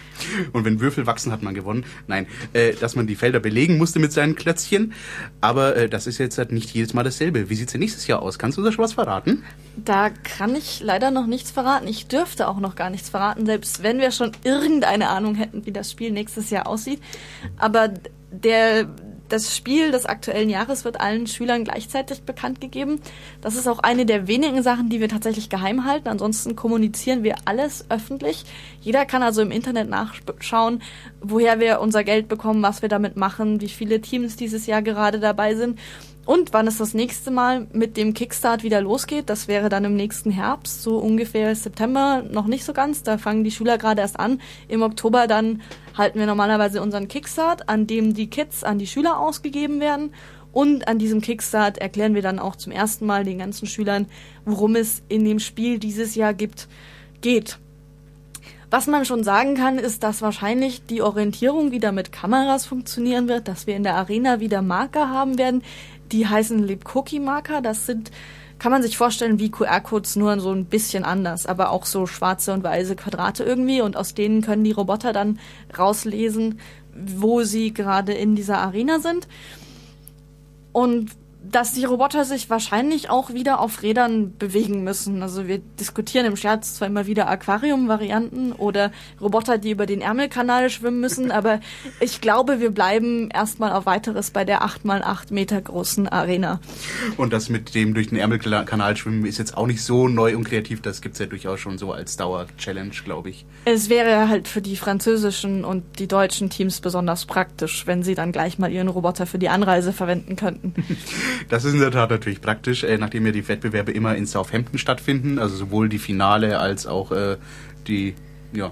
Speaker 2: Und wenn Würfel wachsen, hat man gewonnen. Nein, äh, dass man die Felder belegen musste mit seinen Klötzchen. Aber äh, das ist jetzt halt nicht jedes Mal dasselbe. Wie sieht's denn nächstes Jahr aus? Kannst du da schon was verraten?
Speaker 3: Da kann ich leider noch nichts verraten. Ich dürfte auch noch gar nichts verraten, selbst wenn wir schon irgendeine Ahnung hätten, wie das Spiel nächstes Jahr aussieht. Aber der, das Spiel des aktuellen Jahres wird allen Schülern gleichzeitig bekannt gegeben. Das ist auch eine der wenigen Sachen, die wir tatsächlich geheim halten. Ansonsten kommunizieren wir alles öffentlich. Jeder kann also im Internet nachschauen, woher wir unser Geld bekommen, was wir damit machen, wie viele Teams dieses Jahr gerade dabei sind. Und wann es das nächste Mal mit dem Kickstart wieder losgeht, das wäre dann im nächsten Herbst, so ungefähr September, noch nicht so ganz. Da fangen die Schüler gerade erst an. Im Oktober dann halten wir normalerweise unseren Kickstart, an dem die Kits an die Schüler ausgegeben werden. Und an diesem Kickstart erklären wir dann auch zum ersten Mal den ganzen Schülern, worum es in dem Spiel dieses Jahr gibt, geht. Was man schon sagen kann, ist, dass wahrscheinlich die Orientierung wieder mit Kameras funktionieren wird, dass wir in der Arena wieder Marker haben werden, die heißen Lip Cookie Marker. Das sind, kann man sich vorstellen, wie QR-Codes nur so ein bisschen anders, aber auch so schwarze und weiße Quadrate irgendwie. Und aus denen können die Roboter dann rauslesen, wo sie gerade in dieser Arena sind. Und dass die Roboter sich wahrscheinlich auch wieder auf Rädern bewegen müssen. Also wir diskutieren im Scherz zwar immer wieder Aquarium-Varianten oder Roboter, die über den Ärmelkanal schwimmen müssen, aber ich glaube, wir bleiben erstmal auf weiteres bei der 8 mal 8 Meter großen Arena.
Speaker 2: Und das mit dem durch den Ärmelkanal schwimmen ist jetzt auch nicht so neu und kreativ. Das gibt's ja durchaus schon so als Dauer-Challenge, glaube ich.
Speaker 3: Es wäre halt für die französischen und die deutschen Teams besonders praktisch, wenn sie dann gleich mal ihren Roboter für die Anreise verwenden könnten.
Speaker 2: Das ist in der Tat natürlich praktisch, äh, nachdem ja die Wettbewerbe immer in Southampton stattfinden, also sowohl die Finale als auch äh, die ja,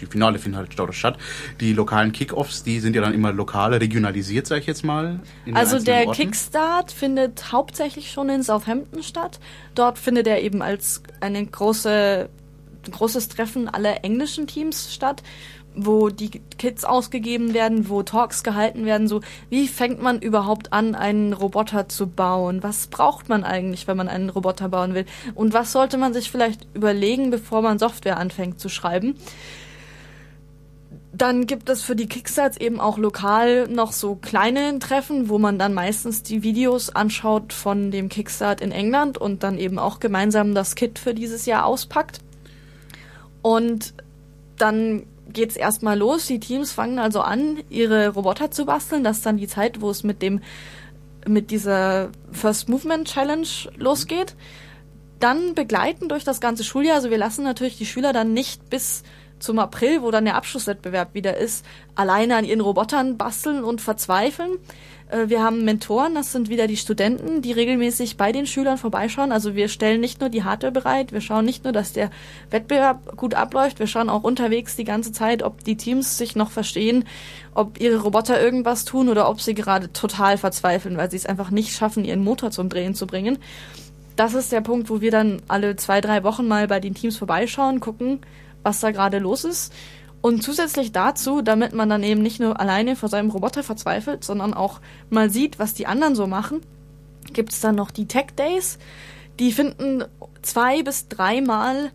Speaker 2: die Finale finden halt dort statt. Die lokalen Kickoffs, die sind ja dann immer lokal regionalisiert, sag ich jetzt mal.
Speaker 3: Also der Orten. Kickstart findet hauptsächlich schon in Southampton statt. Dort findet er eben als eine große, großes Treffen aller englischen Teams statt wo die Kids ausgegeben werden, wo Talks gehalten werden, so wie fängt man überhaupt an, einen Roboter zu bauen? Was braucht man eigentlich, wenn man einen Roboter bauen will? Und was sollte man sich vielleicht überlegen, bevor man Software anfängt zu schreiben? Dann gibt es für die Kickstarts eben auch lokal noch so kleine Treffen, wo man dann meistens die Videos anschaut von dem Kickstart in England und dann eben auch gemeinsam das Kit für dieses Jahr auspackt. Und dann geht's erstmal los. Die Teams fangen also an, ihre Roboter zu basteln. Das ist dann die Zeit, wo es mit dem mit dieser First Movement Challenge losgeht. Dann begleiten durch das ganze Schuljahr. Also wir lassen natürlich die Schüler dann nicht bis zum April, wo dann der Abschlusswettbewerb wieder ist, alleine an ihren Robotern basteln und verzweifeln. Äh, Wir haben Mentoren, das sind wieder die Studenten, die regelmäßig bei den Schülern vorbeischauen. Also wir stellen nicht nur die Hardware bereit, wir schauen nicht nur, dass der Wettbewerb gut abläuft, wir schauen auch unterwegs die ganze Zeit, ob die Teams sich noch verstehen, ob ihre Roboter irgendwas tun oder ob sie gerade total verzweifeln, weil sie es einfach nicht schaffen, ihren Motor zum Drehen zu bringen. Das ist der Punkt, wo wir dann alle zwei, drei Wochen mal bei den Teams vorbeischauen, gucken, was da gerade los ist. Und zusätzlich dazu, damit man dann eben nicht nur alleine vor seinem Roboter verzweifelt, sondern auch mal sieht, was die anderen so machen, gibt's dann noch die Tech Days. Die finden zwei bis dreimal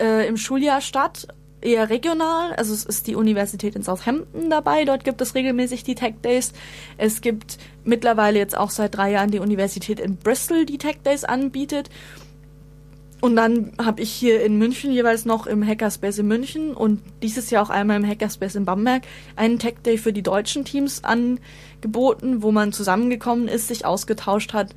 Speaker 3: äh, im Schuljahr statt, eher regional. Also es ist die Universität in Southampton dabei, dort gibt es regelmäßig die Tech Days. Es gibt mittlerweile jetzt auch seit drei Jahren die Universität in Bristol, die Tech Days anbietet. Und dann habe ich hier in München jeweils noch im Hackerspace in München und dieses Jahr auch einmal im Hackerspace in Bamberg einen Tech Day für die deutschen Teams angeboten, wo man zusammengekommen ist, sich ausgetauscht hat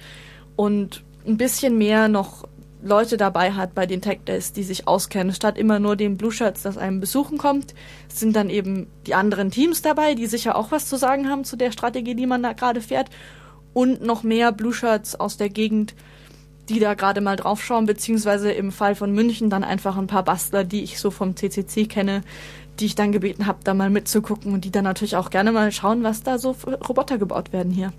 Speaker 3: und ein bisschen mehr noch Leute dabei hat bei den Tech Days, die sich auskennen. Statt immer nur den Blue Shirts, das einem besuchen kommt, sind dann eben die anderen Teams dabei, die sicher auch was zu sagen haben zu der Strategie, die man da gerade fährt. Und noch mehr Blue Shirts aus der Gegend, die da gerade mal draufschauen, beziehungsweise im Fall von München dann einfach ein paar Bastler, die ich so vom CCC kenne, die ich dann gebeten habe, da mal mitzugucken und die dann natürlich auch gerne mal schauen, was da so für Roboter gebaut werden hier.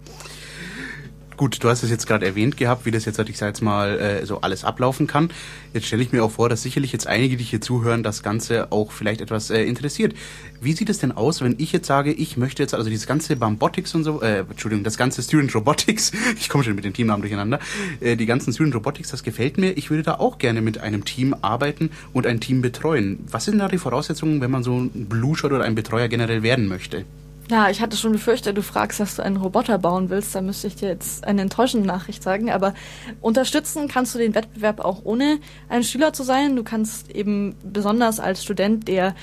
Speaker 2: Gut, du hast es jetzt gerade erwähnt gehabt, wie das jetzt, ich sag jetzt mal, äh, so alles ablaufen kann. Jetzt stelle ich mir auch vor, dass sicherlich jetzt einige, die hier zuhören, das Ganze auch vielleicht etwas äh, interessiert. Wie sieht es denn aus, wenn ich jetzt sage, ich möchte jetzt, also dieses ganze Bambotics und so, äh, Entschuldigung, das ganze Student Robotics, ich komme schon mit den Teamnamen durcheinander, äh, die ganzen Student Robotics, das gefällt mir. Ich würde da auch gerne mit einem Team arbeiten und ein Team betreuen. Was sind da die Voraussetzungen, wenn man so ein Blue Shot oder ein Betreuer generell werden möchte?
Speaker 3: Ja, ich hatte schon befürchtet, du fragst, dass du einen Roboter bauen willst. Da müsste ich dir jetzt eine enttäuschende Nachricht sagen. Aber unterstützen kannst du den Wettbewerb auch ohne ein Schüler zu sein. Du kannst eben besonders als Student der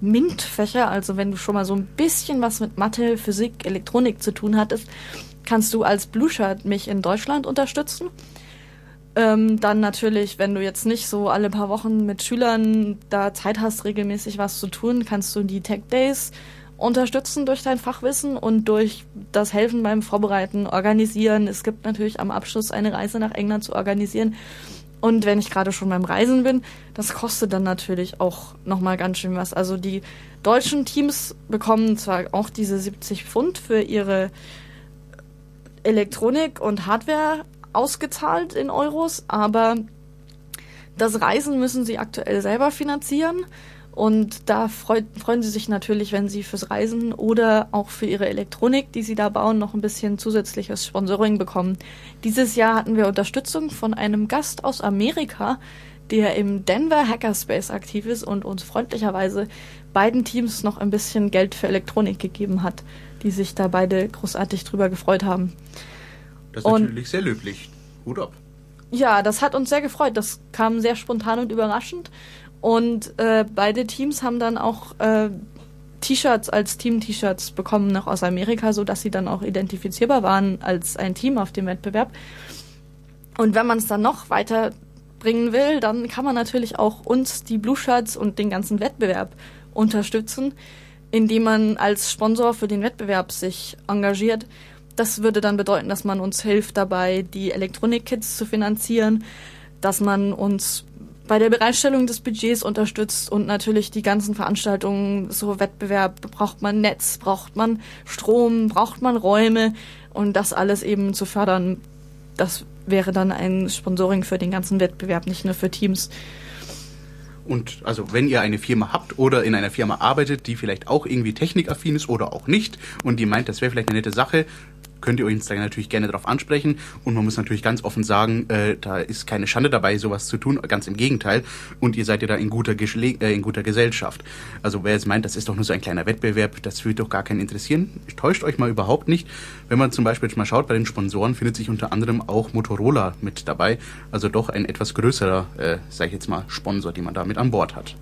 Speaker 3: MINT-Fächer, also wenn du schon mal so ein bisschen was mit Mathe, Physik, Elektronik zu tun hattest, kannst du als Blue Shirt mich in Deutschland unterstützen. Ähm, dann natürlich, wenn du jetzt nicht so alle paar Wochen mit Schülern da Zeit hast, regelmäßig was zu tun, kannst du die Tech Days unterstützen durch dein Fachwissen und durch das Helfen beim Vorbereiten, Organisieren. Es gibt natürlich am Abschluss eine Reise nach England zu organisieren. Und wenn ich gerade schon beim Reisen bin, das kostet dann natürlich auch nochmal ganz schön was. Also die deutschen Teams bekommen zwar auch diese 70 Pfund für ihre Elektronik und Hardware ausgezahlt in Euros, aber das Reisen müssen sie aktuell selber finanzieren. Und da freut, freuen sie sich natürlich, wenn sie fürs Reisen oder auch für ihre Elektronik, die sie da bauen, noch ein bisschen zusätzliches Sponsoring bekommen. Dieses Jahr hatten wir Unterstützung von einem Gast aus Amerika, der im Denver Hackerspace aktiv ist und uns freundlicherweise beiden Teams noch ein bisschen Geld für Elektronik gegeben hat, die sich da beide großartig drüber gefreut haben.
Speaker 2: Das ist und natürlich sehr löblich. Hut ab.
Speaker 3: Ja, das hat uns sehr gefreut. Das kam sehr spontan und überraschend. Und äh, beide Teams haben dann auch äh, T-Shirts als Team-T-Shirts bekommen noch aus Amerika, so dass sie dann auch identifizierbar waren als ein Team auf dem Wettbewerb. Und wenn man es dann noch weiter bringen will, dann kann man natürlich auch uns, die Blue Shirts und den ganzen Wettbewerb unterstützen, indem man als Sponsor für den Wettbewerb sich engagiert. Das würde dann bedeuten, dass man uns hilft dabei, die Elektronik-Kits zu finanzieren, dass man uns bei der Bereitstellung des Budgets unterstützt und natürlich die ganzen Veranstaltungen, so Wettbewerb, braucht man Netz, braucht man Strom, braucht man Räume und das alles eben zu fördern, das wäre dann ein Sponsoring für den ganzen Wettbewerb, nicht nur für Teams.
Speaker 2: Und also wenn ihr eine Firma habt oder in einer Firma arbeitet, die vielleicht auch irgendwie technikaffin ist oder auch nicht und die meint, das wäre vielleicht eine nette Sache, könnt ihr uns natürlich gerne darauf ansprechen. Und man muss natürlich ganz offen sagen, äh, da ist keine Schande dabei, sowas zu tun, ganz im Gegenteil. Und ihr seid ja da in guter, Geschle äh, in guter Gesellschaft. Also wer jetzt meint, das ist doch nur so ein kleiner Wettbewerb, das wird doch gar keinen interessieren, täuscht euch mal überhaupt nicht. Wenn man zum Beispiel jetzt mal schaut, bei den Sponsoren findet sich unter anderem auch Motorola mit dabei. Also doch ein etwas größerer, äh, sag ich jetzt mal, Sponsor, den man da mit an Bord hat.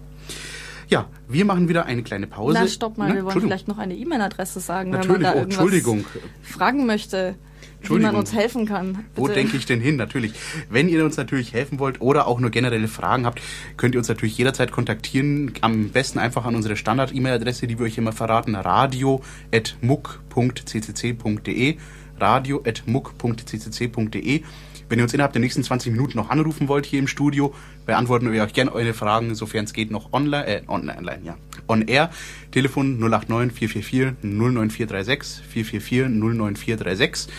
Speaker 2: Ja, wir machen wieder eine kleine Pause.
Speaker 3: Na, stopp mal,
Speaker 2: Na,
Speaker 3: wir wollen vielleicht noch eine E-Mail-Adresse sagen, wenn man
Speaker 2: Natürlich,
Speaker 3: da
Speaker 2: oh, Entschuldigung.
Speaker 3: fragen möchte, wie man uns helfen kann.
Speaker 2: Wo
Speaker 3: Bitte.
Speaker 2: denke ich denn hin? Natürlich. Wenn ihr uns natürlich helfen wollt oder auch nur generelle Fragen habt, könnt ihr uns natürlich jederzeit kontaktieren. Am besten einfach an unsere Standard-E-Mail-Adresse, die wir euch immer verraten, radio.muck.ccc.de radio.muck.ccc.de Wenn ihr uns innerhalb der nächsten 20 Minuten noch anrufen wollt hier im Studio, beantworten wir euch gerne eure Fragen, sofern es geht, noch online, äh, online, ja, on air. Telefon 089 444 09436 444 09436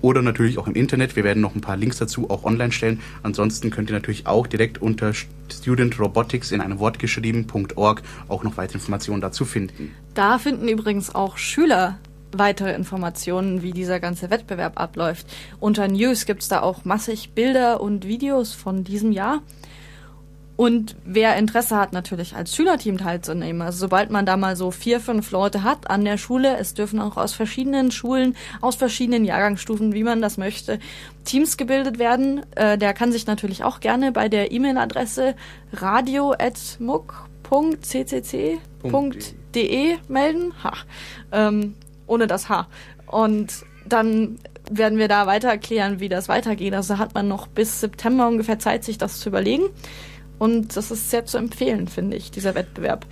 Speaker 2: oder natürlich auch im Internet. Wir werden noch ein paar Links dazu auch online stellen. Ansonsten könnt ihr natürlich auch direkt unter Student Robotics in einem Wort geschrieben.org auch noch weitere Informationen dazu finden.
Speaker 3: Da finden übrigens auch Schüler weitere Informationen, wie dieser ganze Wettbewerb abläuft. Unter News gibt's da auch massig Bilder und Videos von diesem Jahr. Und wer Interesse hat, natürlich als Schülerteam teilzunehmen. Also sobald man da mal so vier, fünf Leute hat an der Schule, es dürfen auch aus verschiedenen Schulen, aus verschiedenen Jahrgangsstufen, wie man das möchte, Teams gebildet werden. Äh, der kann sich natürlich auch gerne bei der E-Mail-Adresse radio.muck.ccc.de melden. Ha. Ähm, ohne das H. Und dann werden wir da weiter erklären, wie das weitergeht. Also hat man noch bis September ungefähr Zeit, sich das zu überlegen. Und das ist sehr zu empfehlen, finde ich, dieser Wettbewerb.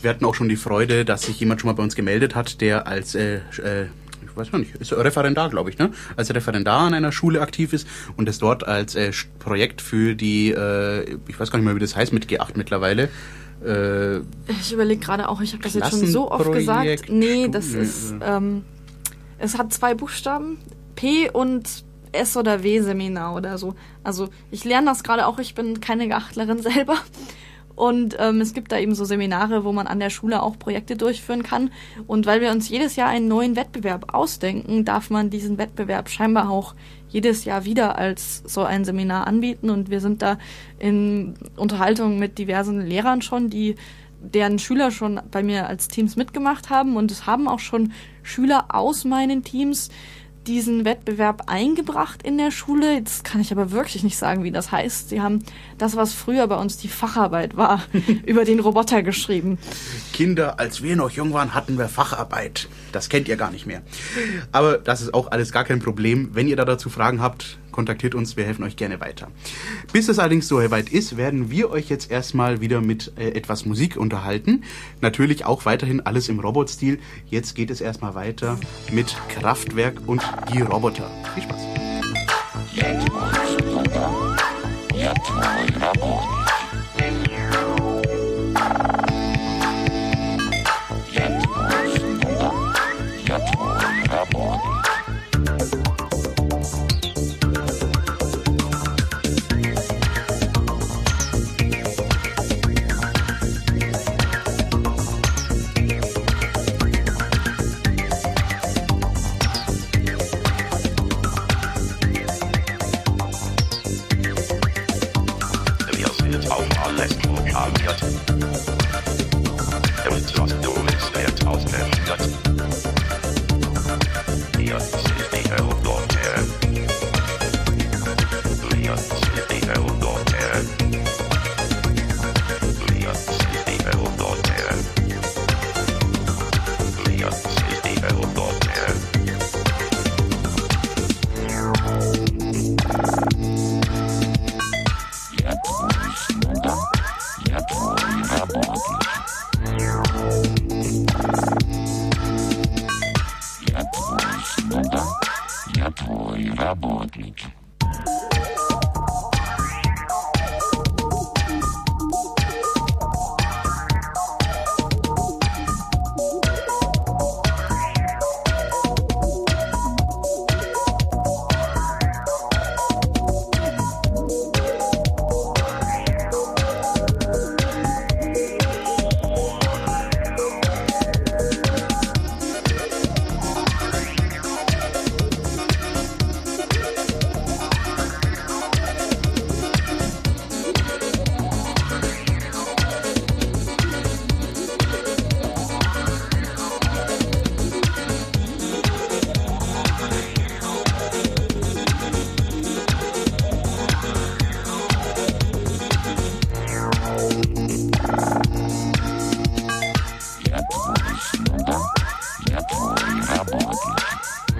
Speaker 2: Wir hatten auch schon die Freude, dass sich jemand schon mal bei uns gemeldet hat, der als äh, äh, ich weiß noch nicht, ist Referendar, glaube ich, ne? Als Referendar an einer Schule aktiv ist und es dort als äh, Projekt für die, äh, ich weiß gar nicht mehr, wie das heißt, mit G8 mittlerweile. Äh,
Speaker 3: Ich überlege gerade auch, ich habe das jetzt schon so oft gesagt. Nee, das ist, ähm, es hat zwei Buchstaben, P und S oder W Seminar oder so. Also ich lerne das gerade auch, ich bin keine Geachtlerin selber. Und ähm, es gibt da eben so Seminare, wo man an der Schule auch Projekte durchführen kann. Und weil wir uns jedes Jahr einen neuen Wettbewerb ausdenken, darf man diesen Wettbewerb scheinbar auch jedes Jahr wieder als so ein Seminar anbieten. Und wir sind da in Unterhaltung mit diversen Lehrern schon, die deren Schüler schon bei mir als Teams mitgemacht haben. Und es haben auch schon Schüler aus meinen Teams diesen Wettbewerb eingebracht in der Schule. Jetzt kann ich aber wirklich nicht sagen, wie das heißt. Sie haben das, was früher bei uns die Facharbeit war, über den Roboter geschrieben.
Speaker 2: Kinder, als wir noch jung waren, hatten wir Facharbeit. Das kennt ihr gar nicht mehr. Aber das ist auch alles gar kein Problem. Wenn ihr da dazu Fragen habt, kontaktiert uns, wir helfen euch gerne weiter. Bis es allerdings so weit ist, werden wir euch jetzt erstmal wieder mit äh, etwas Musik unterhalten. Natürlich auch weiterhin alles im Robotstil. Jetzt geht es erstmal weiter mit Kraftwerk und die Roboter. Viel Spaß.
Speaker 14: Wir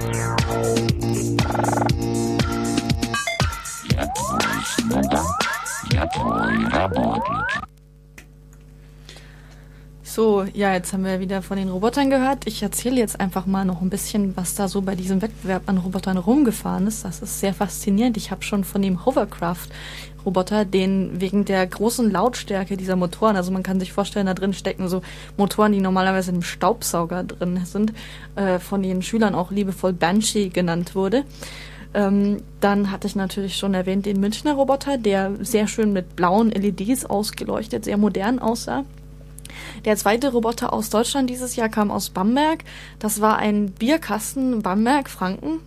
Speaker 14: Yeah.
Speaker 3: Ja, jetzt haben wir wieder von den Robotern gehört. Ich erzähle jetzt einfach mal noch ein bisschen, was da so bei diesem Wettbewerb an Robotern rumgefahren ist. Das ist sehr faszinierend. Ich habe schon von dem Hovercraft-Roboter, den wegen der großen Lautstärke dieser Motoren, also man kann sich vorstellen, da drin stecken so Motoren, die normalerweise im Staubsauger drin sind, äh, von den Schülern auch liebevoll Banshee genannt wurde. Ähm, dann hatte ich natürlich schon erwähnt den Münchner Roboter, der sehr schön mit blauen LEDs ausgeleuchtet, sehr modern aussah. Der zweite Roboter aus Deutschland dieses Jahr kam aus Bamberg. Das war ein Bierkasten Bamberg, Franken.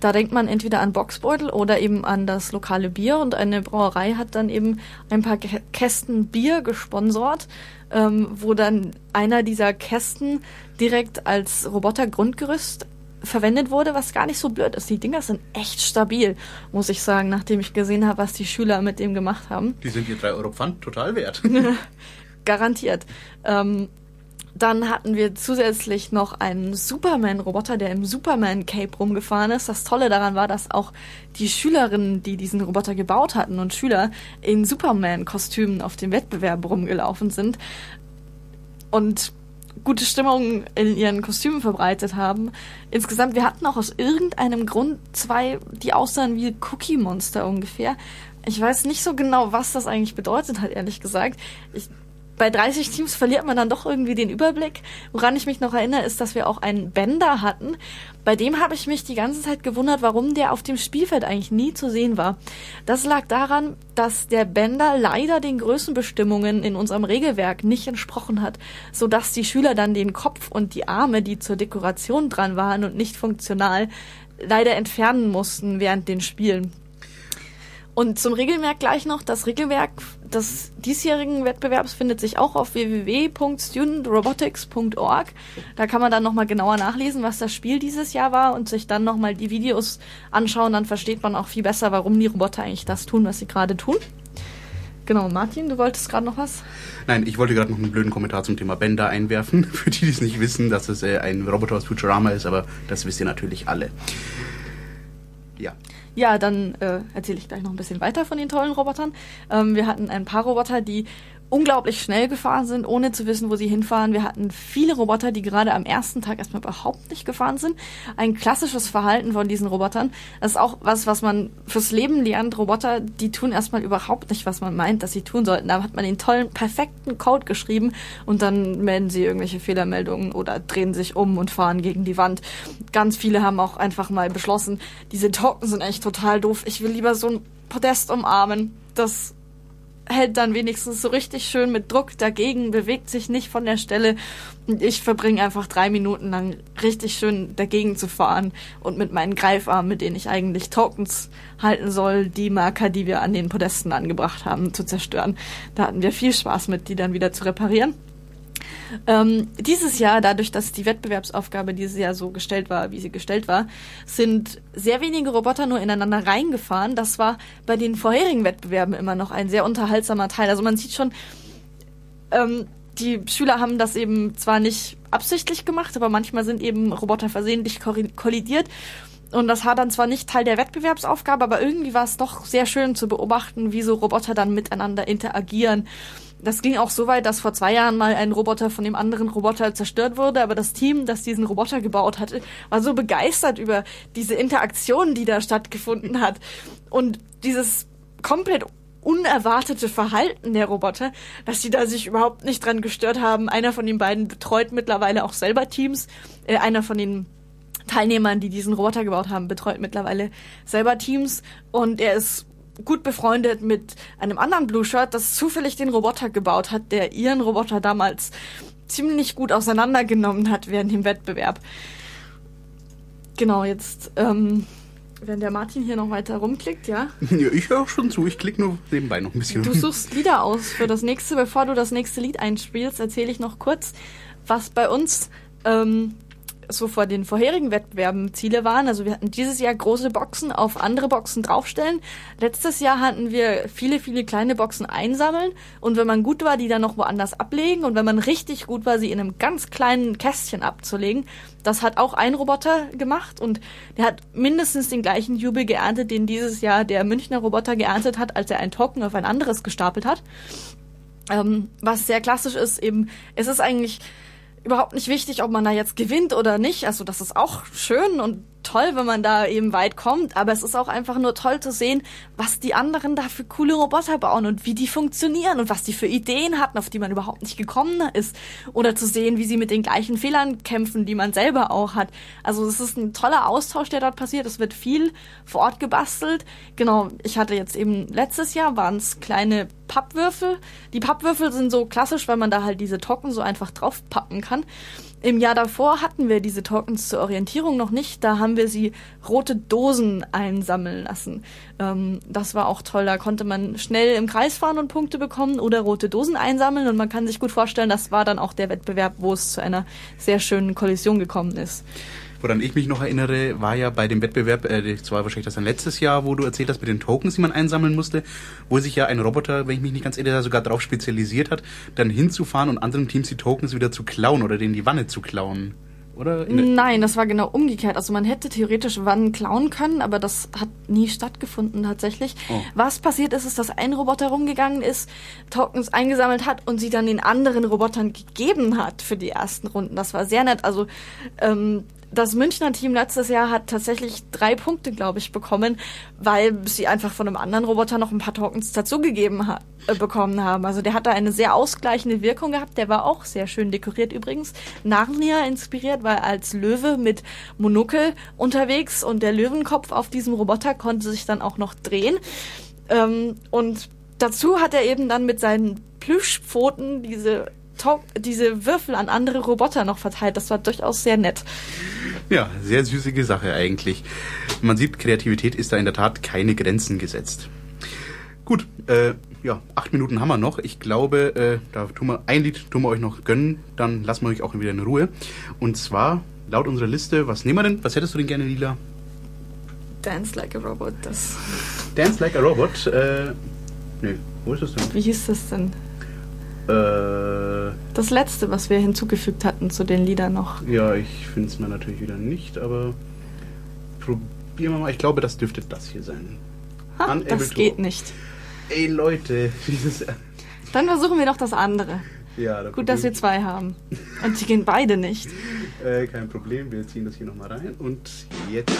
Speaker 3: Da denkt man entweder an Boxbeutel oder eben an das lokale Bier und eine Brauerei hat dann eben ein paar Kä- Kästen Bier gesponsort, ähm, wo dann einer dieser Kästen direkt als Roboter-Grundgerüst verwendet wurde, was gar nicht so blöd ist. Die Dinger sind echt stabil, muss ich sagen, nachdem ich gesehen habe, was die Schüler mit dem gemacht haben.
Speaker 2: Die sind ihr 3 Euro Pfand total wert.
Speaker 3: Garantiert. Ähm, dann hatten wir zusätzlich noch einen Superman-Roboter, der im Superman-Cape rumgefahren ist. Das Tolle daran war, dass auch die Schülerinnen, die diesen Roboter gebaut hatten und Schüler in Superman-Kostümen auf dem Wettbewerb rumgelaufen sind und gute Stimmung in ihren Kostümen verbreitet haben. Insgesamt, wir hatten auch aus irgendeinem Grund zwei, die aussahen wie Cookie Monster ungefähr. Ich weiß nicht so genau, was das eigentlich bedeutet hat, ehrlich gesagt. Ich, bei 30 Teams verliert man dann doch irgendwie den Überblick. Woran ich mich noch erinnere, ist, dass wir auch einen Bender hatten. Bei dem habe ich mich die ganze Zeit gewundert, warum der auf dem Spielfeld eigentlich nie zu sehen war. Das lag daran, dass der Bender leider den Größenbestimmungen in unserem Regelwerk nicht entsprochen hat, sodass die Schüler dann den Kopf und die Arme, die zur Dekoration dran waren und nicht funktional, leider entfernen mussten während den Spielen. Und zum Regelwerk gleich noch. Das Regelwerk des diesjährigen Wettbewerbs findet sich auch auf www.studentrobotics.org. Da kann man dann nochmal genauer nachlesen, was das Spiel dieses Jahr war und sich dann nochmal die Videos anschauen. Dann versteht man auch viel besser, warum die Roboter eigentlich das tun, was sie gerade tun. Genau, Martin, du wolltest gerade noch was?
Speaker 2: Nein, ich wollte gerade noch einen blöden Kommentar zum Thema Bender einwerfen. Für die, die es nicht wissen, dass es äh, ein Roboter aus Futurama ist, aber das wisst ihr natürlich alle. Ja.
Speaker 3: Ja, dann äh, erzähle ich gleich noch ein bisschen weiter von den tollen Robotern. Ähm, wir hatten ein paar Roboter, die unglaublich schnell gefahren sind, ohne zu wissen, wo sie hinfahren. Wir hatten viele Roboter, die gerade am ersten Tag erstmal überhaupt nicht gefahren sind. Ein klassisches Verhalten von diesen Robotern. Das ist auch was, was man fürs Leben lernt. Roboter, die tun erstmal überhaupt nicht, was man meint, dass sie tun sollten. Da hat man den tollen, perfekten Code geschrieben und dann melden sie irgendwelche Fehlermeldungen oder drehen sich um und fahren gegen die Wand. Ganz viele haben auch einfach mal beschlossen, diese Token sind echt total doof. Ich will lieber so ein Podest umarmen. Das hält dann wenigstens so richtig schön mit Druck dagegen, bewegt sich nicht von der Stelle. Und ich verbringe einfach drei Minuten lang richtig schön dagegen zu fahren und mit meinen Greifarmen, mit denen ich eigentlich Tokens halten soll, die Marker, die wir an den Podesten angebracht haben, zu zerstören. Da hatten wir viel Spaß mit, die dann wieder zu reparieren. Ähm, dieses Jahr, dadurch, dass die Wettbewerbsaufgabe dieses Jahr so gestellt war, wie sie gestellt war, sind sehr wenige Roboter nur ineinander reingefahren. Das war bei den vorherigen Wettbewerben immer noch ein sehr unterhaltsamer Teil. Also man sieht schon, ähm, die Schüler haben das eben zwar nicht absichtlich gemacht, aber manchmal sind eben Roboter versehentlich kollidiert. Und das war dann zwar nicht Teil der Wettbewerbsaufgabe, aber irgendwie war es doch sehr schön zu beobachten, wie so Roboter dann miteinander interagieren. Das ging auch so weit, dass vor zwei Jahren mal ein Roboter von dem anderen Roboter zerstört wurde, aber das Team, das diesen Roboter gebaut hatte, war so begeistert über diese Interaktion, die da stattgefunden hat. Und dieses komplett unerwartete Verhalten der Roboter, dass sie da sich überhaupt nicht dran gestört haben. Einer von den beiden betreut mittlerweile auch selber Teams. Äh, einer von den Teilnehmern, die diesen Roboter gebaut haben, betreut mittlerweile selber Teams und er ist gut befreundet mit einem anderen Blue Shirt, das zufällig den Roboter gebaut hat, der ihren Roboter damals ziemlich gut auseinandergenommen hat während dem Wettbewerb. Genau, jetzt, ähm, wenn der Martin hier noch weiter rumklickt, ja?
Speaker 2: ja ich höre auch schon zu, ich klicke nur nebenbei noch ein bisschen.
Speaker 3: Du suchst Lieder aus für das nächste. Bevor du das nächste Lied einspielst, erzähle ich noch kurz, was bei uns ähm, so vor den vorherigen Wettbewerben Ziele waren. Also wir hatten dieses Jahr große Boxen auf andere Boxen draufstellen. Letztes Jahr hatten wir viele, viele kleine Boxen einsammeln und wenn man gut war, die dann noch woanders ablegen und wenn man richtig gut war, sie in einem ganz kleinen Kästchen abzulegen. Das hat auch ein Roboter gemacht und der hat mindestens den gleichen Jubel geerntet, den dieses Jahr der Münchner Roboter geerntet hat, als er ein Token auf ein anderes gestapelt hat. Ähm, was sehr klassisch ist, eben, es ist eigentlich überhaupt nicht wichtig, ob man da jetzt gewinnt oder nicht. Also das ist auch schön und toll, wenn man da eben weit kommt, aber es ist auch einfach nur toll zu sehen, was die anderen da für coole Roboter bauen und wie die funktionieren und was die für Ideen hatten, auf die man überhaupt nicht gekommen ist. Oder zu sehen, wie sie mit den gleichen Fehlern kämpfen, die man selber auch hat. Also es ist ein toller Austausch, der dort passiert. Es wird viel vor Ort gebastelt. Genau, ich hatte jetzt eben letztes Jahr waren es kleine Pappwürfel. Die Pappwürfel sind so klassisch, weil man da halt diese Token so einfach draufpappen kann. Im Jahr davor hatten wir diese Tokens zur Orientierung noch nicht. Da haben wir sie rote Dosen einsammeln lassen. Ähm, das war auch toll. Da konnte man schnell im Kreis fahren und Punkte bekommen oder rote Dosen einsammeln. Und man kann sich gut vorstellen, das war dann auch der Wettbewerb, wo es zu einer sehr schönen Kollision gekommen ist.
Speaker 15: Woran ich mich noch erinnere, war ja bei dem Wettbewerb, äh, das war wahrscheinlich das dann letztes Jahr, wo du erzählt hast mit den Tokens, die man einsammeln musste, wo sich ja ein Roboter, wenn ich mich nicht ganz irre, sogar darauf spezialisiert hat, dann hinzufahren und anderen Teams die Tokens wieder zu klauen oder denen die Wanne zu klauen. Oder? In der-
Speaker 3: Nein, das war genau umgekehrt. Also man hätte theoretisch Wannen klauen können, aber das hat nie stattgefunden tatsächlich.
Speaker 15: Oh.
Speaker 3: Was passiert ist, ist, dass ein Roboter rumgegangen ist, Tokens eingesammelt hat und sie dann den anderen Robotern gegeben hat für die ersten Runden. Das war sehr nett. Also ähm, das Münchner Team letztes Jahr hat tatsächlich drei Punkte, glaube ich, bekommen, weil sie einfach von einem anderen Roboter noch ein paar Tokens dazugegeben ha äh, bekommen haben. Also der hat da eine sehr ausgleichende Wirkung gehabt. Der war auch sehr schön dekoriert übrigens. Narnia inspiriert, weil als Löwe mit Monokel unterwegs und der Löwenkopf auf diesem Roboter konnte sich dann auch noch drehen. Ähm, und dazu hat er eben dann mit seinen Plüschpfoten diese To- diese Würfel an andere Roboter noch verteilt. Das war durchaus sehr nett.
Speaker 15: Ja, sehr süßige Sache eigentlich. Man sieht, Kreativität ist da in der Tat keine Grenzen gesetzt. Gut, äh, ja, acht Minuten haben wir noch. Ich glaube, äh, da tun wir ein Lied tun wir euch noch gönnen, dann lassen wir euch auch wieder in Ruhe. Und zwar laut unserer Liste, was nehmen wir denn? Was hättest du denn gerne, Lila?
Speaker 3: Dance like a robot, das.
Speaker 15: Dance Like a Robot. Äh, nee, wo ist das denn?
Speaker 3: Wie hieß das denn?
Speaker 15: Äh,
Speaker 3: Das letzte, was wir hinzugefügt hatten zu den Liedern noch.
Speaker 15: ja, ich finde es mir natürlich wieder nicht, aber probieren wir mal. Ich glaube, das dürfte das hier sein.
Speaker 3: Ha, das geht nicht.
Speaker 15: Ey, Leute, dieses.
Speaker 3: Dann versuchen wir doch das andere.
Speaker 15: Ja, da
Speaker 3: Gut, dass wir zwei haben. Und die gehen beide nicht.
Speaker 15: Äh, kein Problem, wir ziehen das hier nochmal rein und jetzt.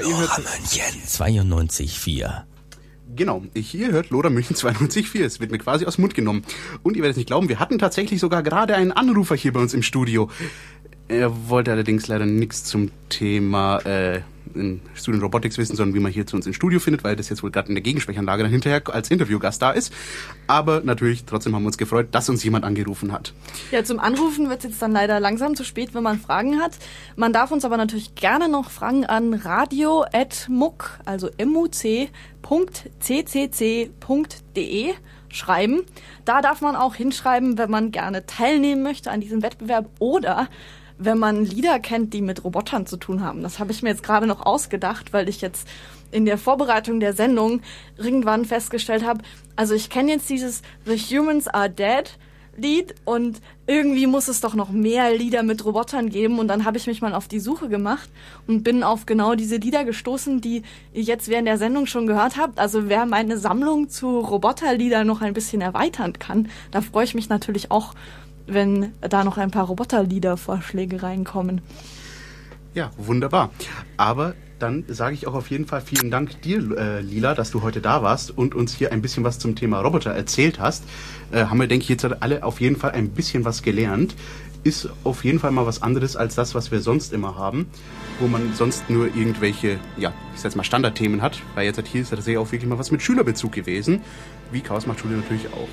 Speaker 15: Ja, ihr hört.
Speaker 16: München 92,4.
Speaker 15: Genau, ihr hört Lora München 92.4. Es wird mir quasi aus dem Mund genommen. Und ihr werdet es nicht glauben, wir hatten tatsächlich sogar gerade einen Anrufer hier bei uns im Studio. Er wollte allerdings leider nichts zum Thema äh,
Speaker 2: im Student Robotics wissen, sondern wie man hier zu uns ins Studio findet, weil das jetzt wohl gerade in der Gegensprechanlage dann hinterher als Interviewgast da ist. Aber natürlich, trotzdem haben wir uns gefreut, dass uns jemand angerufen hat.
Speaker 3: Ja, zum Anrufen wird es jetzt dann leider langsam zu spät, wenn man Fragen hat. Man darf uns aber natürlich gerne noch Fragen an radio.muck, also muc.ccc.de schreiben. Da darf man auch hinschreiben, wenn man gerne teilnehmen möchte an diesem Wettbewerb oder wenn man Lieder kennt, die mit Robotern zu tun haben. Das habe ich mir jetzt gerade noch ausgedacht, weil ich jetzt in der Vorbereitung der Sendung irgendwann festgestellt habe, also ich kenne jetzt dieses The Humans Are Dead Lied und irgendwie muss es doch noch mehr Lieder mit Robotern geben und dann habe ich mich mal auf die Suche gemacht und bin auf genau diese Lieder gestoßen, die ihr jetzt während der Sendung schon gehört habt. Also wer meine Sammlung zu Roboterliedern noch ein bisschen erweitern kann, da freue ich mich natürlich auch, wenn da noch ein paar Roboterlieder-Vorschläge reinkommen.
Speaker 2: Ja, wunderbar. Aber dann sage ich auch auf jeden Fall vielen Dank dir, äh, Lila, dass du heute da warst und uns hier ein bisschen was zum Thema Roboter erzählt hast. Äh, haben wir, denke ich, jetzt alle auf jeden Fall ein bisschen was gelernt. Ist auf jeden Fall mal was anderes als das, was wir sonst immer haben, wo man sonst nur irgendwelche, ja, ich sag mal Standardthemen hat, weil jetzt hier ist ja auch wirklich mal was mit Schülerbezug gewesen, wie Chaos macht Schule natürlich auch.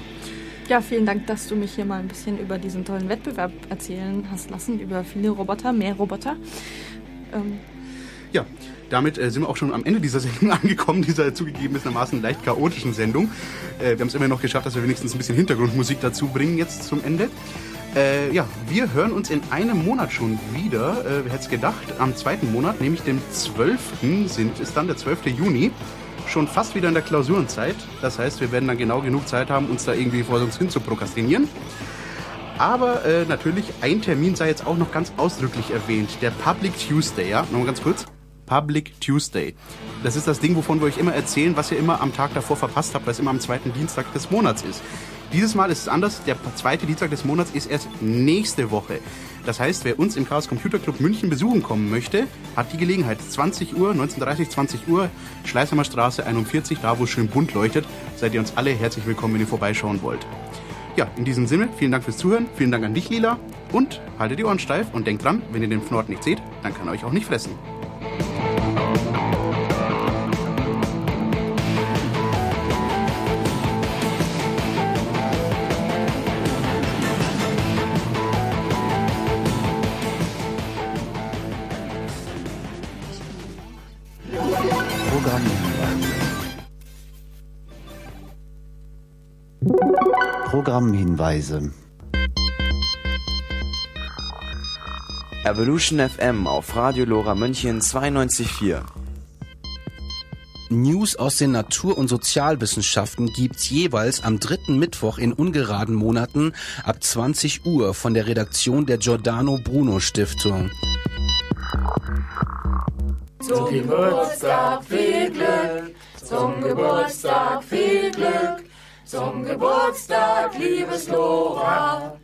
Speaker 3: Ja, vielen Dank, dass du mich hier mal ein bisschen über diesen tollen Wettbewerb erzählen hast lassen, über viele Roboter, mehr Roboter. Ähm,
Speaker 2: Ja, damit äh, sind wir auch schon am Ende dieser Sendung angekommen, dieser zugegebenermaßen leicht chaotischen Sendung. Äh, wir haben es immer noch geschafft, dass wir wenigstens ein bisschen Hintergrundmusik dazu bringen jetzt zum Ende. Äh, ja, wir hören uns in einem Monat schon wieder. Äh, wer hätte es gedacht? Am zweiten Monat, nämlich dem 12. sind, ist dann der 12. Juni. Schon fast wieder in der Klausurenzeit. Das heißt, wir werden dann genau genug Zeit haben, uns da irgendwie vor uns hin zu prokrastinieren. Aber äh, natürlich, ein Termin sei jetzt auch noch ganz ausdrücklich erwähnt. Der Public Tuesday, ja? Nochmal ganz kurz. Public Tuesday. Das ist das Ding, wovon wir euch immer erzählen, was ihr immer am Tag davor verpasst habt, weil es immer am zweiten Dienstag des Monats ist. Dieses Mal ist es anders. Der zweite Dienstag des Monats ist erst nächste Woche. Das heißt, wer uns im Chaos Computer Club München besuchen kommen möchte, hat die Gelegenheit. 20 Uhr, 19.30 20 Uhr, Schleißheimer Straße 41, da wo es schön bunt leuchtet. Seid ihr uns alle herzlich willkommen, wenn ihr vorbeischauen wollt. Ja, in diesem Sinne, vielen Dank fürs Zuhören, vielen Dank an dich, Lila. Und haltet die Ohren steif und denkt dran, wenn ihr den Fnord nicht seht, dann kann er euch auch nicht fressen.
Speaker 17: Programmhinweise.
Speaker 18: Evolution FM auf Radio Lora München 92.4.
Speaker 19: News aus den Natur- und Sozialwissenschaften gibt's jeweils am dritten Mittwoch in ungeraden Monaten ab 20 Uhr von der Redaktion der Giordano Bruno Stiftung.
Speaker 10: Zum Geburtstag viel Glück, zum Geburtstag viel Glück, zum Geburtstag, liebes Lora,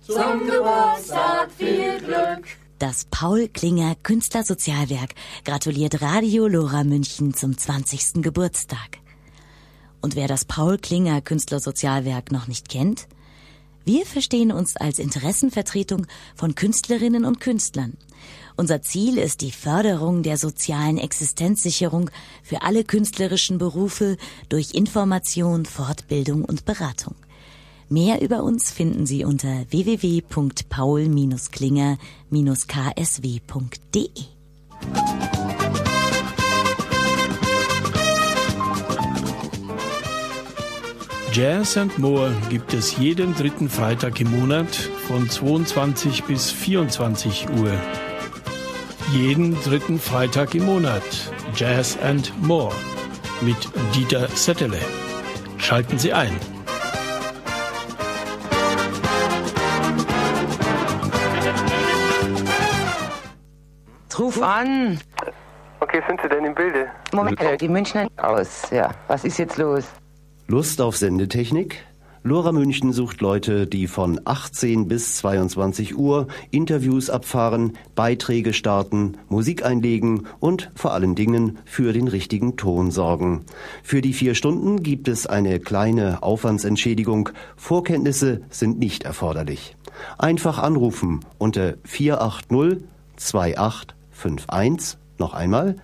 Speaker 10: zum Geburtstag viel Glück.
Speaker 20: Das Paul Klinger Künstlersozialwerk gratuliert Radio Lora München zum 20. Geburtstag. Und wer das Paul Klinger Künstlersozialwerk noch nicht kennt, wir verstehen uns als Interessenvertretung von Künstlerinnen und Künstlern. Unser Ziel ist die Förderung der sozialen Existenzsicherung für alle künstlerischen Berufe durch Information, Fortbildung und Beratung. Mehr über uns finden Sie unter www.paul-klinger-ksw.de.
Speaker 21: Jazz and More gibt es jeden dritten Freitag im Monat von 22 bis 24 Uhr. Jeden dritten Freitag im Monat Jazz and More mit Dieter Settele. Schalten Sie ein.
Speaker 22: Ruf an.
Speaker 23: Okay, sind Sie denn im Bilde?
Speaker 22: Moment, die Münchner aus. Ja, was ist jetzt los?
Speaker 17: Lust auf Sendetechnik? Lora München sucht Leute, die von 18 bis 22 Uhr Interviews abfahren, Beiträge starten, Musik einlegen und vor allen Dingen für den richtigen Ton sorgen. Für die vier Stunden gibt es eine kleine Aufwandsentschädigung. Vorkenntnisse sind nicht erforderlich. Einfach anrufen unter 480 2851 Noch einmal